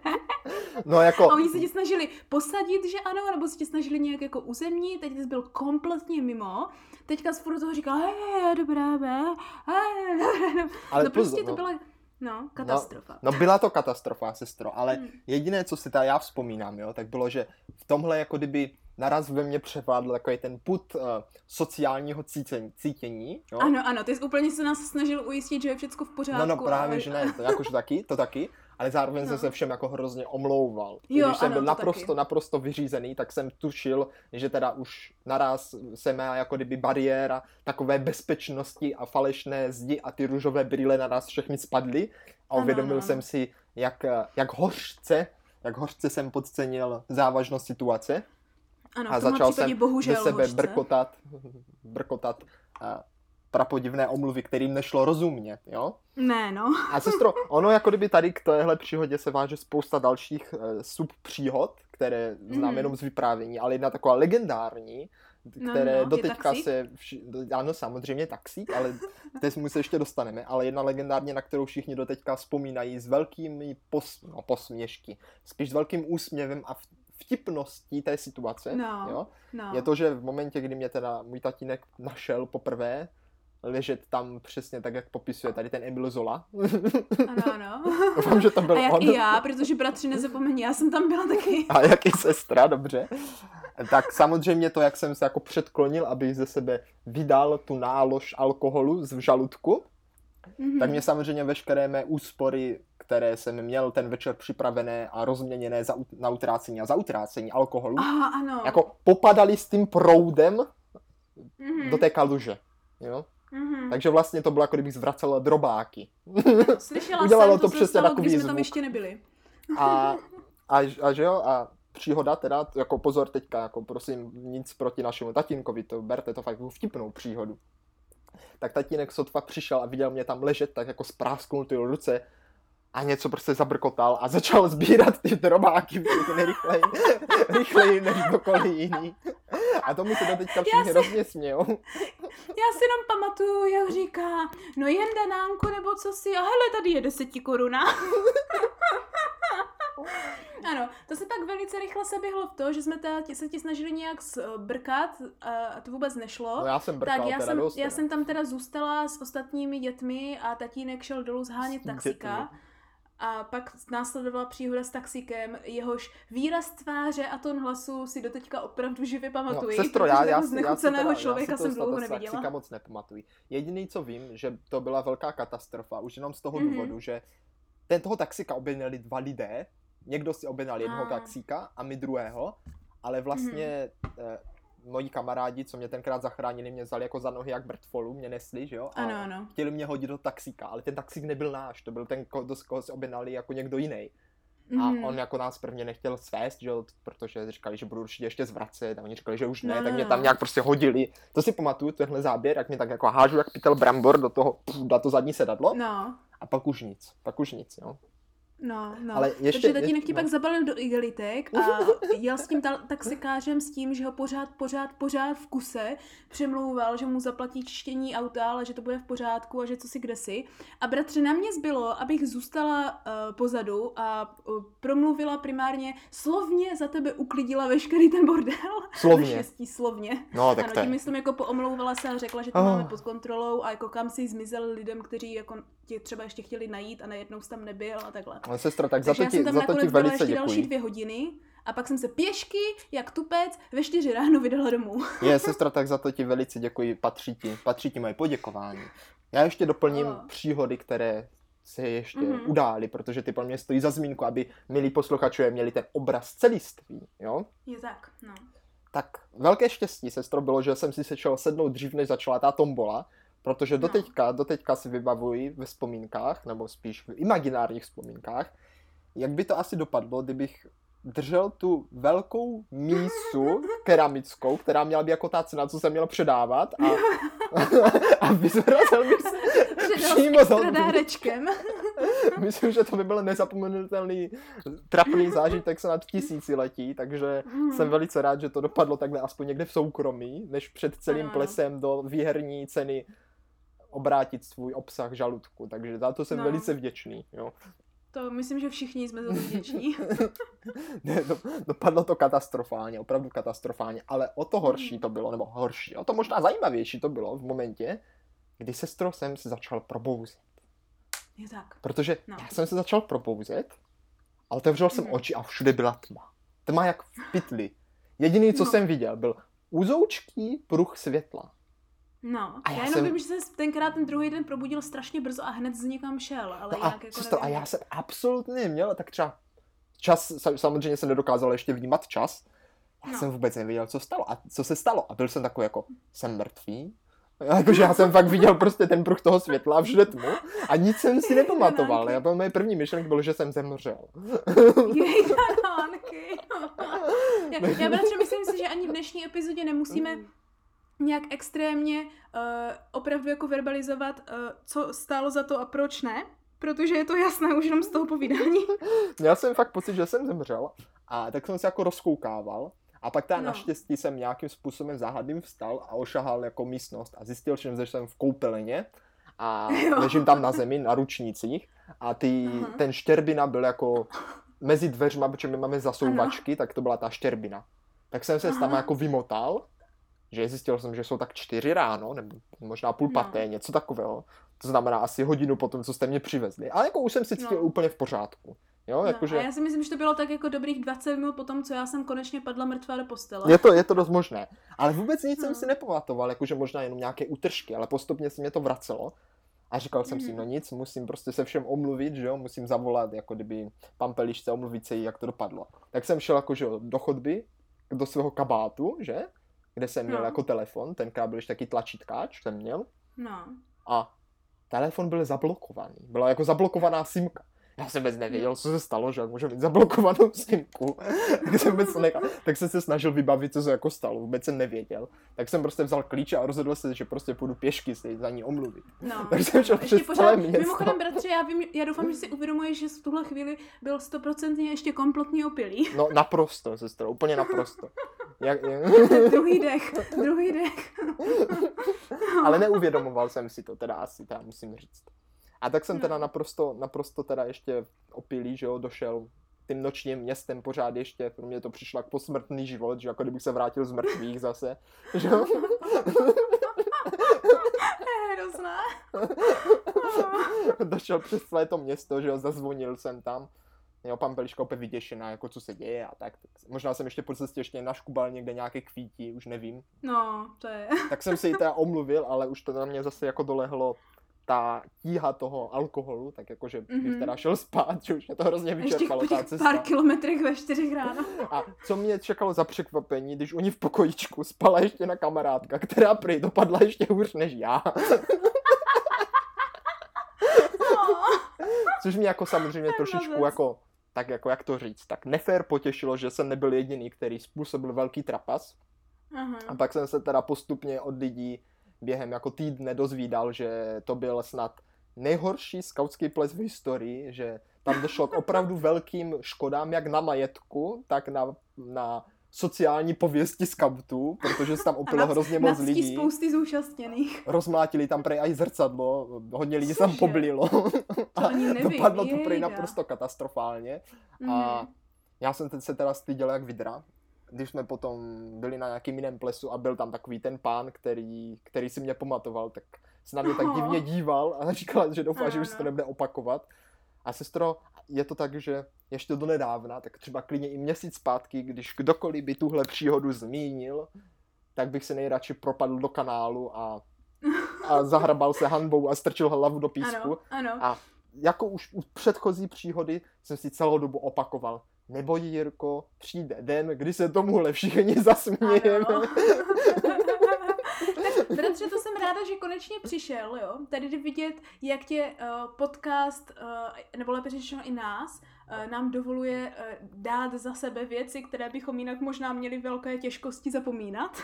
S1: No jako,
S2: A oni se tě snažili posadit, že ano, nebo se tě snažili nějak jako uzemnit, teď jsi byl kompletně mimo. Teďka z toho říkal, hej, dobrá, be, hej, dobrá,
S1: ale
S2: No prostě
S1: pozor,
S2: to
S1: no.
S2: byla, no, katastrofa.
S1: No byla to katastrofa, sestro, ale
S2: Hmm.
S1: jediné, co si ta já vzpomínám, jo, tak bylo, že v tomhle jako kdyby naraz ve mně převládl takový ten put uh, sociálního cítění, cítění jo?
S2: Ano, ano, ty jsi úplně se nás snažil ujistit, že je všechno v pořádku.
S1: No, no právě,
S2: ale...
S1: že ne, to jakože taky, to taky, ale zároveň
S2: No.
S1: jsem se všem jako hrozně omlouval.
S2: Jo,
S1: Když jsem
S2: ano,
S1: byl
S2: to
S1: naprosto,
S2: taky.
S1: naprosto vyřízený, tak jsem tušil, že teda už naraz se má jako kdyby bariéra takové bezpečnosti a falešné zdi a ty růžové brýle na nás všechny spadly a uvědomil
S2: ano,
S1: jsem
S2: ano.
S1: si, jak, jak hořce, jak hořce jsem podcenil závažnost situace
S2: Ano,
S1: a začal jsem
S2: bohužel
S1: ze sebe
S2: hořce.
S1: brkotat, brkotat a prapodivné omluvy, kterým nešlo rozumět, jo?
S2: Ne, no.
S1: A sestro, ono jako kdyby tady k téhle příhodě se váže spousta dalších uh, subpříhod, které znám
S2: Mhm.
S1: jenom z vyprávění, ale jedna taková legendární,
S2: No,
S1: které
S2: no, je
S1: doteďka se, vši, ano samozřejmě taxík, ale teď mu se ještě dostaneme, ale jedna legendárně, na kterou všichni doteďka vzpomínají s velkými pos, no, posměšky, spíš s velkým úsměvem a v- vtipností té situace,
S2: No.
S1: jo?
S2: no.
S1: je to, že v momentě, kdy mě teda můj tatínek našel poprvé, ležet tam přesně tak, jak popisuje tady ten Emil Zola.
S2: Ano, ano.
S1: Doufám, že to byl
S2: A jak
S1: on.
S2: i já, protože bratři nezapomeň, já jsem tam byla taky.
S1: A jak i sestra, dobře. Tak samozřejmě to, jak jsem se jako předklonil, aby ze sebe vydal tu nálož alkoholu z žaludku,
S2: Mhm.
S1: tak mě samozřejmě veškeré mé úspory, které jsem měl ten večer připravené a rozměněné za, na utrácení a za utrácení alkoholu,
S2: Aha, ano.
S1: jako popadaly s tím proudem
S2: Mhm.
S1: do té kaluže. Jo?
S2: Mhm.
S1: Takže vlastně to bylo, jako kdybych zvracel drobáky.
S2: Slyšela
S1: udělalo
S2: jsem,
S1: to
S2: to
S1: přesně
S2: stalo,
S1: takový
S2: když jsme tam ještě nebyli.
S1: A, a, a že jo, a příhoda teda, jako pozor teďka, jako prosím, nic proti našemu tatínkovi, to berte to fakt jako vtipnou příhodu. Tak tatínek sotva přišel a viděl mě tam ležet, tak jako sprásknul ty ruce a něco prostě zabrkotal a začal sbírat ty drobáky rychleji, rychleji než kdokoliv jiný. A tomu se do teďka všichni hrozně smějou.
S2: Já si jenom pamatuju, jak říká, no jen danánku nebo co si, a hele, tady je deseti koruna. ano, to se pak velice rychle se běhlo v to, že jsme ta, se ti snažili nějak brkat a to vůbec nešlo.
S1: No já jsem brkal
S2: tak já jsem,
S1: dost.
S2: já jsem tam teda zůstala s ostatními dětmi a tatínek šel dolů zhánět
S1: dětmi.
S2: A pak následovala příhoda s taxíkem, jehož výraz tváře a tón hlasu si doteďka opravdu živě pamatuji.
S1: No, sestro, já, já, si, já, si teda,
S2: člověka
S1: já si
S2: jsem
S1: to
S2: dlouho neviděla.
S1: taxíka moc nepamatuji. Jediný, co vím, že to byla velká katastrofa, už jenom z toho
S2: Mhm.
S1: důvodu, že ten toho taxika objednali dva lidé, někdo si objednal jednoho taxíka a my druhého, ale vlastně eh, moji kamarádi, co mě tenkrát zachránili, mě vzali jako za nohy jak mrtvolu, mě nesli, že jo? A
S2: Ano, ano.
S1: chtěli mě hodit do taxíka, ale ten taxík nebyl náš, to byl ten, do koho si objednali jako někdo jiný. A
S2: Mhm.
S1: on jako nás prvně nechtěl svést, že jo, protože říkali, že budu určitě ještě zvracet a oni říkali, že už ne,
S2: No,
S1: tak
S2: no,
S1: mě
S2: no.
S1: tam nějak prostě hodili. To si pamatuju, tenhle záběr, jak mě tak jako hážu jak pytel brambor do toho, pff, na to zadní sedadlo
S2: No,
S1: a pak už nic, pak už nic, jo.
S2: No, no.
S1: Ale ještě-
S2: Protože tatínek
S1: je-
S2: ti
S1: no.
S2: pak zabalil do igelitek a jel s tím ta- taxikářem s tím, že ho pořád, pořád, pořád v kuse přemlouval, že mu zaplatí čtění auta, ale že to bude v pořádku a že co si kde si. A bratře, na mě zbylo, abych zůstala uh, pozadu a uh, promluvila primárně slovně za tebe uklidila veškerý ten bordel.
S1: Slovně.
S2: Naštěstí slovně.
S1: No, tak
S2: ano, tím myslím, jako poomlouvala se a řekla, že to
S1: Oh.
S2: máme pod kontrolou a jako kam si zmizel lidem, kteří jako tě třeba ještě chtěli najít a najednou jsi tam nebyl a takhle.
S1: Ale sestra, tak za
S2: Takže
S1: to
S2: já
S1: ti,
S2: jsem tam
S1: za to ti velice
S2: ještě další
S1: děkuji.
S2: dvě hodiny a pak jsem se pěšky, jak tupec, ve čtyři ráno vydala domů.
S1: Je, sestra, tak za to ti velice děkuji, patří ti, patří ti moje poděkování. Já ještě doplním
S2: Oh.
S1: příhody, které se ještě
S2: Mhm.
S1: udály, protože ty pro mě stojí za zmínku, aby milí posluchačové měli ten obraz celiství, jo?
S2: Je tak, no.
S1: Tak velké štěstí, sestro, bylo, že jsem si sešel sednout dřív, než začala ta tombola, protože doteďka, doteďka si vybavuji ve vzpomínkách, nebo spíš v imaginárních vzpomínkách, jak by to asi dopadlo, kdybych držel tu velkou mísu keramickou, která měla být jako ta cena, co jsem měl předávat a, a vyzrazil bych se přímo
S2: s
S1: za. Myslím, že to by byl nezapomenutelný trapný zážitek se nad tisíciletí, takže
S2: Mhm.
S1: jsem velice rád, že to dopadlo takhle aspoň někde v soukromí, než před celým
S2: ano.
S1: plesem do výherní ceny obrátit svůj obsah žaludku, takže za to jsem
S2: No.
S1: velice vděčný. Jo.
S2: To myslím, že všichni jsme za to vděční.
S1: Ne, do, dopadlo to katastrofálně, opravdu katastrofálně, ale o to horší to bylo, nebo horší, o to možná zajímavější to bylo v momentě, kdy sestro jsem se začal probouzet.
S2: Je tak.
S1: Protože
S2: No.
S1: já jsem se začal propouzet a otevřel jsem
S2: Mhm.
S1: oči a všude byla tma. Tma jak v pytli. Jediný, co
S2: No.
S1: jsem viděl, byl úzoučký pruh světla.
S2: No,
S1: A
S2: já,
S1: já
S2: jenom
S1: jsem-
S2: vím, že se tenkrát ten druhý den probudil strašně brzo a hned z někam šel, ale
S1: No a,
S2: jako
S1: sestro, a
S2: nevím.
S1: já jsem absolutně neměl, tak třeba čas, sa- samozřejmě jsem nedokázal ještě vnímat čas. Já
S2: No.
S1: jsem vůbec nevěděl, co stalo a co se stalo. A byl jsem takový jako, jsem mrtvý. Jakože já jsem fakt viděl prostě ten pruh toho světla a všude tmu a nic jsem si nepamatoval. Já byl, moje první myšlenka bylo, že jsem zemřel.
S2: Jej, kanánky. já, já bratře, myslím si, že ani v dnešní epizodě nemusíme nějak extrémně uh, opravdu jako verbalizovat, uh, co stálo za to a proč ne, protože je to jasné už jenom z toho povídání.
S1: Měl jsem fakt pocit, že jsem zemřel a tak jsem se jako rozkoukával a pak teda
S2: No.
S1: naštěstí jsem nějakým způsobem záhadným vstal a ošahal jako místnost a zjistil jsem, že jsem v koupelně a
S2: Jo.
S1: ležím tam na zemi na ručnících a ty,
S2: Aha.
S1: ten štěrbina byl jako mezi dveřma, protože my máme zasouvačky, tak to byla ta štěrbina. Tak jsem se tam
S2: Aha.
S1: jako vymotal, že zjistil jsem, že jsou tak čtyři ráno, nebo možná půl
S2: No.
S1: paté, něco takového. To znamená asi hodinu potom, co jste mě přivezli. Ale jako už jsem si cítil
S2: No.
S1: úplně v pořádku. Jo,
S2: No,
S1: jakože...
S2: A já si myslím, že to bylo tak jako dobrých 20 minut po tom, co já jsem konečně padla mrtvá do postele.
S1: Je to, je to dost možné. Ale vůbec nic jsem
S2: No.
S1: si nepamatoval, jakože možná jenom nějaké útržky, ale postupně se mě to vracelo. A říkal jsem si,
S2: Mhm.
S1: no nic, musím prostě se všem omluvit, že jo, musím zavolat, jako kdyby pampelišce, omluvit se jí, jak to dopadlo. Tak jsem šel jako, že jo, do chodby, do svého kabátu, že? Kde jsem měl
S2: No.
S1: jako telefon, tenkrát byl ještě taky tlačítkáč, jsem měl.
S2: No.
S1: A telefon byl zablokovaný. Byla jako zablokovaná simka. Já jsem vůbec nevěděl, co se stalo, že jak můžu mít zablokovanou simku. tak jsem vůbec nechal, tak jsem se snažil vybavit, co se jako stalo. Vůbec jsem nevěděl. Tak jsem prostě vzal klíče a rozhodl se, že prostě půjdu pěšky se za ní omluvit.
S2: No.
S1: Tak jsem šel přes
S2: pořád,
S1: celé město.
S2: mimochodem, bratře, já, vím, já doufám, že si uvědomuješ, že v tuhle chvíli byl stoprocentně ještě komplotně opilý.
S1: No naprosto, sestro, úplně naprosto. Jak,
S2: druhý dech, druhý dech.
S1: ale neuvědomoval jsem si to, teda asi, teda musím říct. A tak jsem
S2: No.
S1: teda naprosto, naprosto teda ještě opilý, že jo, došel tím nočním městem pořád ještě, pro mě to přišlo jako posmrtný život, že jako kdybych se vrátil z mrtvých zase, že jo.
S2: Hrozná.
S1: došel přes celé to město, že jo, zazvonil jsem tam. Jo, pan Peliška opět vyděšená, jako co se děje a tak. tak. Možná jsem ještě po cestě ještě naškubal někde nějaké kvítí, už nevím.
S2: No, to je.
S1: Tak jsem se jí teda omluvil, ale už to na mě zase jako dolehlo ta tíha toho alkoholu, tak jakože bych
S2: Mhm.
S1: teda šel spát, že už mě to hrozně vyčerpalo ta
S2: těch
S1: cesta.
S2: pár kilometrech ve čtyřech ráno.
S1: A co mě čekalo za překvapení, když u ní v pokojičku spala ještě na kamarádka, která prý dopadla ještě hůř než já. Což mě jako samozřejmě trošičku jako, tak jako jak to říct, tak nefér potěšilo, že jsem nebyl jediný, který způsobil velký trapas.
S2: Aha.
S1: A pak jsem se teda postupně od lidí během jako týdne dozvídal, že to byl snad nejhorší skautský ples v historii, že tam došlo k opravdu velkým škodám jak na majetku, tak na, na sociální pověsti skautů, protože se tam opilo hrozně moc lidí.
S2: spousty zúčastněných.
S1: Rozmlátili tam prej i zrcadlo, hodně lidí se tam
S2: Cože?
S1: poblilo. A
S2: nevím,
S1: dopadlo to prej naprosto katastrofálně. A
S2: Mhm.
S1: já jsem teď se teda styděl jak vidra, když jsme potom byli na nějakým jiném plesu a byl tam takový ten pán, který, který si mě pamatoval, tak se na mě tak divně díval a říkal, že doufá, že už se to nebude opakovat. A sestro, je to tak, že ještě do nedávna, tak třeba klidně i měsíc zpátky, když kdokoliv by tuhle příhodu zmínil, tak bych se nejradši propadl do kanálu a, a zahrabal se hanbou a strčil hlavu do písku.
S2: Ano, ano.
S1: A jako už u předchozí příhody jsem si celou dobu opakoval. Neboj, Jirko, přijde den, kdy se tomuhle všichni zasmějeme.
S2: Bratře, to jsem ráda, že konečně přišel, jo. Tady jde vidět, jak tě uh, podcast, uh, nebo lépe řečeno i nás, uh, nám dovoluje uh, dát za sebe věci, které bychom jinak možná měli velké těžkosti zapomínat.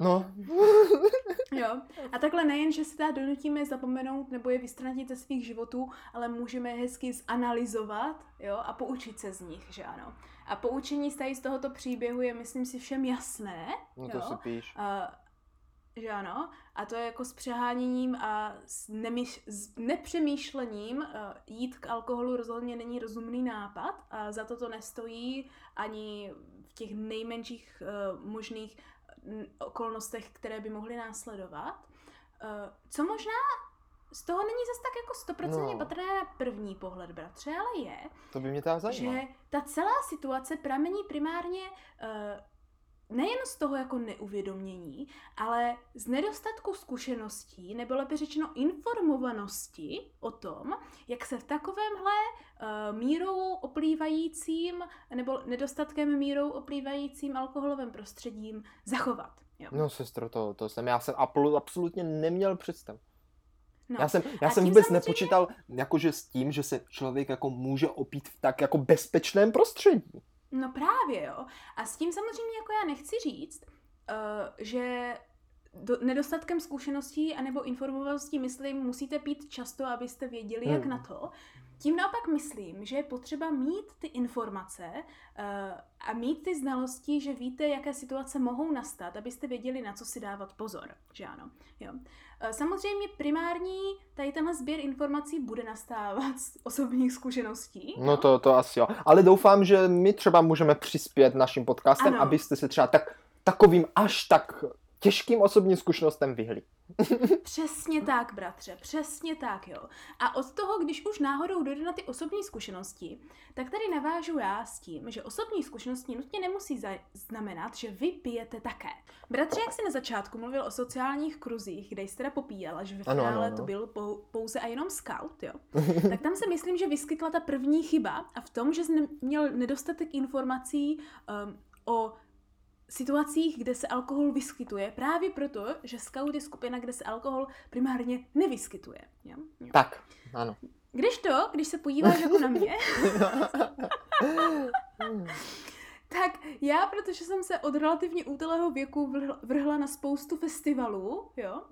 S1: No,
S2: Jo. A takhle nejen, že se teda donutíme zapomenout nebo je vystratit ze svých životů, ale můžeme je hezky zanalizovat jo, a poučit se z nich, že ano. A poučení z tady z tohoto příběhu je, myslím si, všem jasné.
S1: no to
S2: jo?
S1: si píš.
S2: A, že ano. A to je jako s přeháněním a s, nemyš- s nepřemýšlením uh, jít k alkoholu rozhodně není rozumný nápad a za to to nestojí ani v těch nejmenších uh, možných okolnostech, které by mohly následovat. Uh, co možná z toho není zase tak jako stoprocentně
S1: No.
S2: patrné na první pohled, bratře, ale je,
S1: To by mě teda zajímalo.
S2: že ta celá situace pramení primárně uh, nejen z toho jako neuvědomění, ale z nedostatku zkušeností, nebo lépe řečeno informovanosti o tom, jak se v takovémhle uh, mírou oplývajícím nebo nedostatkem mírou oplývajícím alkoholovým prostředím zachovat. Jo.
S1: No sestro, to, to jsem, já jsem absolutně neměl představ.
S2: No.
S1: Já jsem, já jsem vůbec
S2: samozřejmě-
S1: nepočítal jakože s tím, že se člověk jako může opít v tak jako bezpečném prostředí.
S2: No právě, jo. A s tím samozřejmě jako já nechci říct, uh, že do, nedostatkem zkušeností anebo informovaností, myslím, musíte pít často, abyste věděli, jak
S1: Hmm.
S2: na to. Tím naopak myslím, že je potřeba mít ty informace uh, a mít ty znalosti, že víte, jaké situace mohou nastat, abyste věděli, na co si dávat pozor, že ano. Jo. Uh, samozřejmě primární tady tenhle sběr informací bude nastávat z osobních zkušeností.
S1: No to, to asi jo. Ale doufám, že my třeba můžeme přispět naším podcastem,
S2: Ano.
S1: abyste se třeba tak, takovým až tak těžkým osobním zkušenostem vyhli.
S2: Přesně tak, bratře, přesně tak, jo. A od toho, když už náhodou dojde na ty osobní zkušenosti, tak tady navážu já s tím, že osobní zkušenosti nutně nemusí znamenat, že vy pijete také. Bratře, jak jsi na začátku mluvil o sociálních kruzích, kde jsi teda popíjel, až ve finále
S1: ano, ano.
S2: to byl pou- pouze a jenom scout, jo. tak tam si myslím, že vyskytla ta první chyba a v tom, že jsi měl nedostatek informací um, o situacích, kde se alkohol vyskytuje, právě proto, že scout je skupina, kde se alkohol primárně nevyskytuje. Jo? Jo.
S1: Tak, ano.
S2: Když to, když se podíváš jako na mě, tak já, protože jsem se od relativně útlého věku vrhl- vrhla na spoustu festivalů, jo,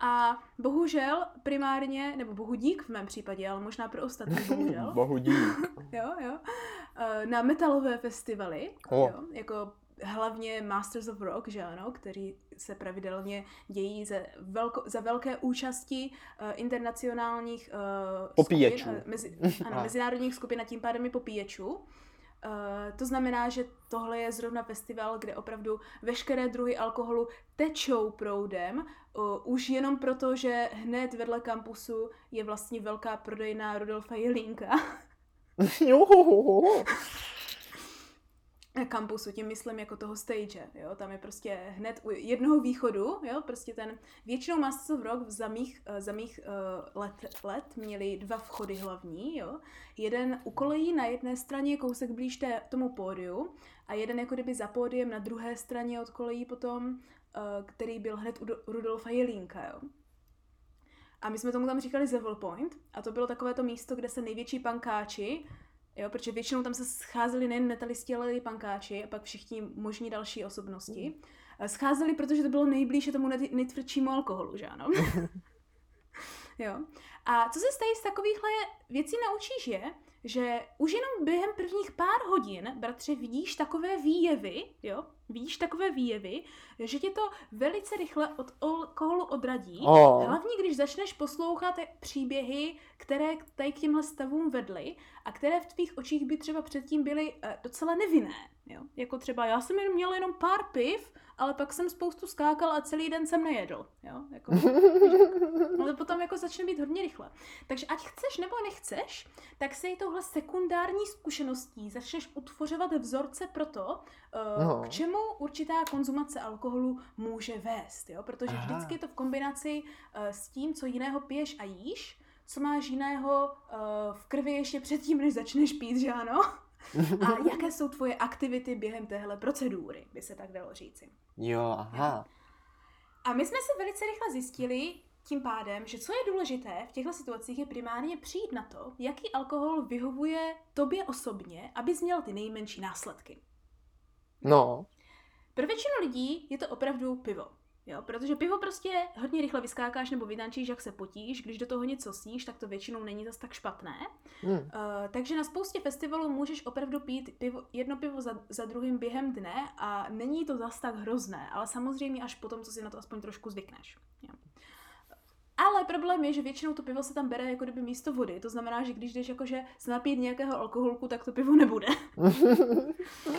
S2: a bohužel primárně, nebo bohu dík v mém případě, ale možná pro ostatní bohužel,
S1: Bohu dík.
S2: jo, jo, eh, na metalové festivaly,
S1: O.
S2: jo, jako hlavně Masters of Rock, že ano, který se pravidelně dějí ze velko, za velké účasti uh, internacionálních uh,
S1: Popíječů.
S2: skupin, uh, mezi, ano,
S1: A.
S2: mezinárodních skupin a tím pádem i popíječů. Uh, to znamená, že tohle je zrovna festival, kde opravdu veškeré druhy alkoholu tečou proudem, uh, už jenom proto, že hned vedle kampusu je vlastně velká prodejná Rudolfa Jelínka. kampusu, tím myslím jako toho stage, jo, tam je prostě hned u jednoho východu, jo, prostě ten, většinou Masters of Rock za mých, eh, za mých uh, let, let měli dva vchody hlavní, jo, jeden u kolejí na jedné straně, kousek blíž té, tomu pódiu a jeden jako kdyby za pódiem na druhé straně od kolejí potom, uh, který byl hned u, u Rudolfa Jelínka, jo. A my jsme tomu tam říkali Zevel Point a to bylo takové to místo, kde se největší pankáči Jo, protože většinou tam se scházeli nejen metalisti, ale i pankáči a pak všichni možní další osobnosti. Mm. Scházeli, protože to bylo nejblíže tomu nejtvrdšímu alkoholu, že ano? jo. A co se stají z takovýchhle věcí naučíš je, že už jenom během prvních pár hodin, bratře, vidíš takové výjevy, jo, vidíš takové výjevy, že tě to velice rychle od alkoholu odradí. Oh. Hlavně, když začneš poslouchat příběhy, které tady k těmhle stavům vedly a které v tvých očích by třeba předtím byly uh, docela nevinné. Jo? Jako třeba já jsem jen měl jenom pár piv, ale pak jsem spoustu skákal a celý den jsem nejedl. Jo? Jako, no to potom jako začne být hodně rychle. Takže ať chceš nebo nechceš, tak se i touhle sekundární zkušeností začneš utvořovat vzorce pro to, uh, no. k čemu určitá konzumace alkoholu může vést. Jo? Protože Aha. vždycky je to v kombinaci uh, s tím, co jiného piješ a jíš, co máš jiného uh, v krvi ještě předtím, než začneš pít, že ano? A jaké jsou tvoje aktivity během téhle procedury, by se tak dalo říci.
S1: Jo, aha.
S2: A my jsme se velice rychle zjistili, tím pádem, že co je důležité v těchto situacích je primárně přijít na to, jaký alkohol vyhovuje tobě osobně, abys měl ty nejmenší následky.
S1: No.
S2: Pro většinu lidí je to opravdu pivo. Jo, protože pivo prostě hodně rychle vyskákáš nebo vytančíš, jak se potíš. Když do toho něco sníš, tak to většinou není zas tak špatné. Hmm. Uh, takže na spoustě festivalů můžeš opravdu pít pivo, jedno pivo za, za druhým během dne a není to zas tak hrozné, ale samozřejmě až potom, co si na to aspoň trošku zvykneš. Jo. Ale problém je, že většinou to pivo se tam bere jako kdyby místo vody. To znamená, že když jdeš jakože se napít nějakého alkoholku, tak to pivo nebude.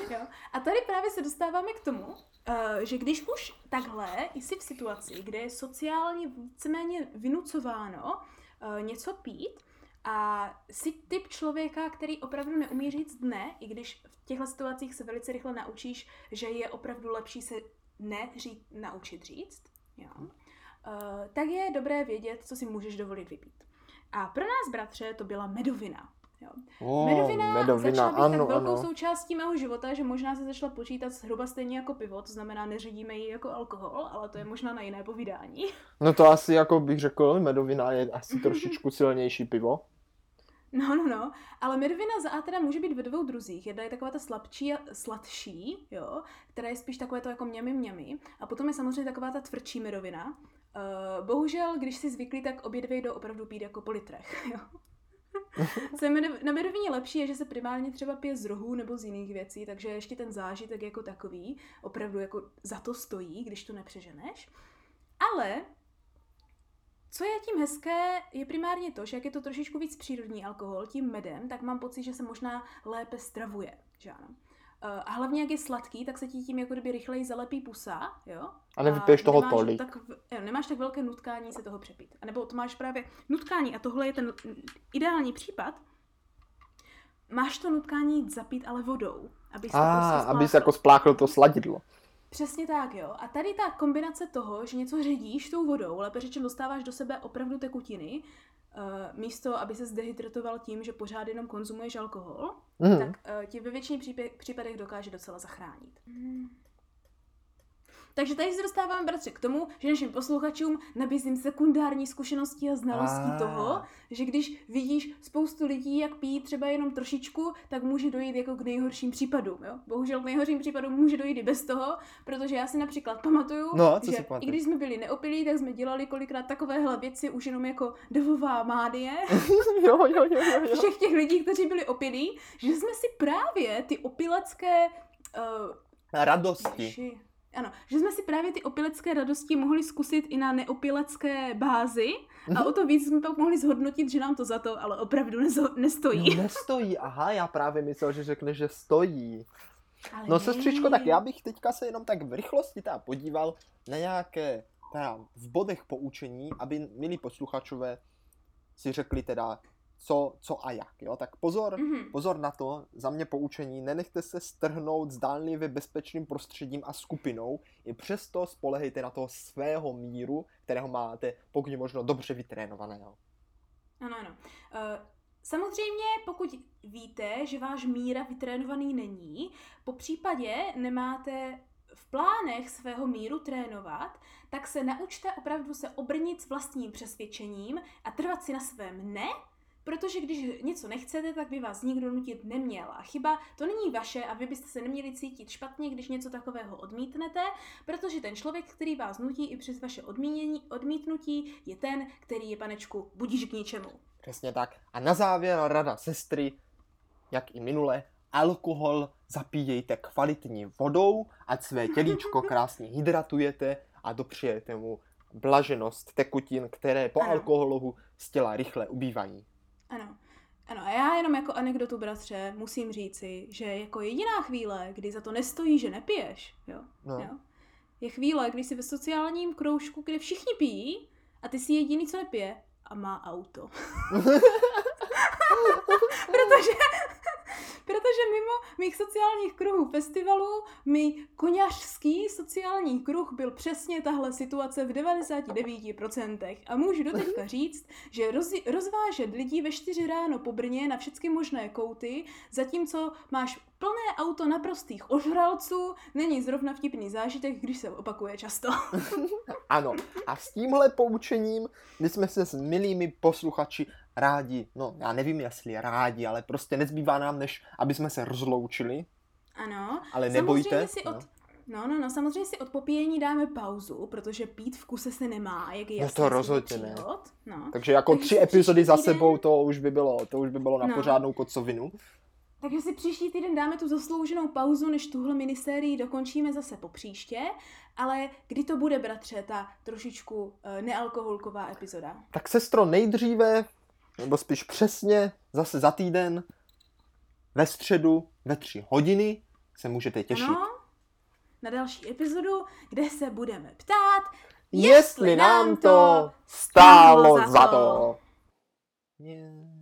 S2: jo. A tady právě se dostáváme k tomu, uh, že když už takhle jsi v situaci, kde je sociálně víceméně vynucováno uh, něco pít, a jsi typ člověka, který opravdu neumí říct ne, i když v těchto situacích se velice rychle naučíš, že je opravdu lepší se ne říct, naučit říct. Jo. Uh, tak je dobré vědět, co si můžeš dovolit vypít. A pro nás, bratře, to byla medovina. Jo.
S1: Oh, medovina, medovina začala být ano,
S2: tak velkou
S1: ano.
S2: součástí mého života, že možná se začala počítat zhruba stejně jako pivo, to znamená, neředíme ji jako alkohol, ale to je možná na jiné povídání.
S1: No to asi, jako bych řekl, medovina je asi trošičku silnější pivo.
S2: No, no, no, ale medovina za A teda může být ve dvou druzích. Jedna je taková ta slabší a sladší, jo, která je spíš takové to jako mňami mňami. A potom je samozřejmě taková ta tvrdší medovina, Uh, bohužel, když si zvyklí, tak obě dvě jdou opravdu pít jako po litrech. Jo? Co je na medovině lepší je, že se primárně třeba pije z rohů nebo z jiných věcí, takže ještě ten zážitek jako takový opravdu jako za to stojí, když to nepřeženeš. Ale co je tím hezké, je primárně to, že jak je to trošičku víc přírodní alkohol, tím medem, tak mám pocit, že se možná lépe stravuje, že ano. Uh, a hlavně, jak je sladký, tak se ti tím jako kdyby rychleji zalepí pusa, jo?
S1: A nevypiješ toho tolik.
S2: Tak, jo, nemáš tak velké nutkání se toho přepít. A nebo to máš právě nutkání, a tohle je ten ideální případ, máš to nutkání zapít ale vodou, aby se
S1: a, prostě aby se jako spláchlo to sladidlo.
S2: Přesně tak, jo. A tady ta kombinace toho, že něco ředíš tou vodou, lépe řečeno dostáváš do sebe opravdu tekutiny, uh, místo, aby se zdehydratoval tím, že pořád jenom konzumuješ alkohol, mm. tak uh, ti ve většině případech dokáže docela zachránit. Mm. Takže tady se dostáváme, bratře, k tomu, že našim posluchačům nabízím sekundární zkušenosti a znalostí a. toho, že když vidíš spoustu lidí, jak pijí třeba jenom trošičku, tak může dojít jako k nejhorším případům. Jo? Bohužel k nejhorším případům může dojít i bez toho, protože já si například pamatuju,
S1: no,
S2: že i když jsme byli neopilí, tak jsme dělali kolikrát takovéhle věci už jenom jako devová mádie.
S1: jo, jo, jo, jo.
S2: Všech těch lidí, kteří byli opilí, že jsme si právě ty opilecké uh,
S1: radosti.
S2: Ježi, ano, že jsme si právě ty opilecké radosti mohli zkusit i na neopilecké bázi a mhm. o to víc jsme pak mohli zhodnotit, že nám to za to ale opravdu nezo- nestojí.
S1: No, nestojí, aha, já právě myslel, že řekne, že stojí. Ale no sestřičko, tak já bych teďka se jenom tak v rychlosti teda podíval na nějaké teda v bodech poučení, aby milí posluchačové si řekli teda, co, co a jak, jo? Tak pozor,
S2: Mhm.
S1: pozor na to, za mě poučení, nenechte se strhnout zdánlivě bezpečným prostředím a skupinou, i přesto spolehejte na toho svého míru, kterého máte pokud možno dobře vytrénovaného.
S2: Ano, ano. Uh, samozřejmě, pokud víte, že váš míra vytrénovaný není, po případě nemáte v plánech svého míru trénovat, tak se naučte opravdu se obrnit s vlastním přesvědčením a trvat si na svém ne, protože když něco nechcete, tak by vás nikdo nutit neměl. A chyba to není vaše a vy byste se neměli cítit špatně, když něco takového odmítnete, protože ten člověk, který vás nutí i přes vaše odmínění, odmítnutí, je ten, který je panečku budíš k ničemu.
S1: Přesně tak. A na závěr rada sestry, jak i minule, alkohol zapíjejte kvalitní vodou, ať své tělíčko krásně hydratujete a dopřejete mu blaženost tekutin, které po
S2: Ano.
S1: alkoholu z těla rychle ubývají.
S2: Ano. Ano, a já jenom jako anekdotu, bratře, musím říci, že jako jediná chvíle, kdy za to nestojí, že nepiješ, jo,
S1: No.
S2: jo, je chvíle, kdy jsi ve sociálním kroužku, kde všichni pijí a ty jsi jediný, co nepije a má auto. protože, protože mimo mých sociálních kruhů festivalů, mi koněřský sociální kruh byl přesně tahle situace v 99%. A můžu doteďka říct, že roz, rozvážet lidí ve 4 ráno po Brně na všechny možné kouty, zatímco máš plné auto naprostých ožralců, není zrovna vtipný zážitek, když se opakuje často.
S1: Ano, a s tímhle poučením my jsme se s milými posluchači rádi, no já nevím jestli rádi, ale prostě nezbývá nám, než aby jsme se rozloučili,
S2: Ano.
S1: ale nebojte.
S2: Si
S1: no.
S2: od, no, no, no, samozřejmě si od popíjení dáme pauzu, protože pít v kuse se nemá, jak je
S1: No to rozhodně ne.
S2: No.
S1: Takže jako
S2: Takže
S1: tři epizody za sebou, to už by bylo, to už by bylo na
S2: No.
S1: pořádnou kocovinu.
S2: Takže si příští týden dáme tu zaslouženou pauzu, než tuhle minisérii dokončíme zase po příště. Ale kdy to bude, bratře, ta trošičku uh, nealkoholková epizoda?
S1: Tak sestro, nejdříve, nebo spíš přesně, zase za týden, ve středu, ve tři hodiny, se můžete těšit.
S2: Ano, na další epizodu, kde se budeme ptát,
S1: Jestli nám to stálo za to. Yeah.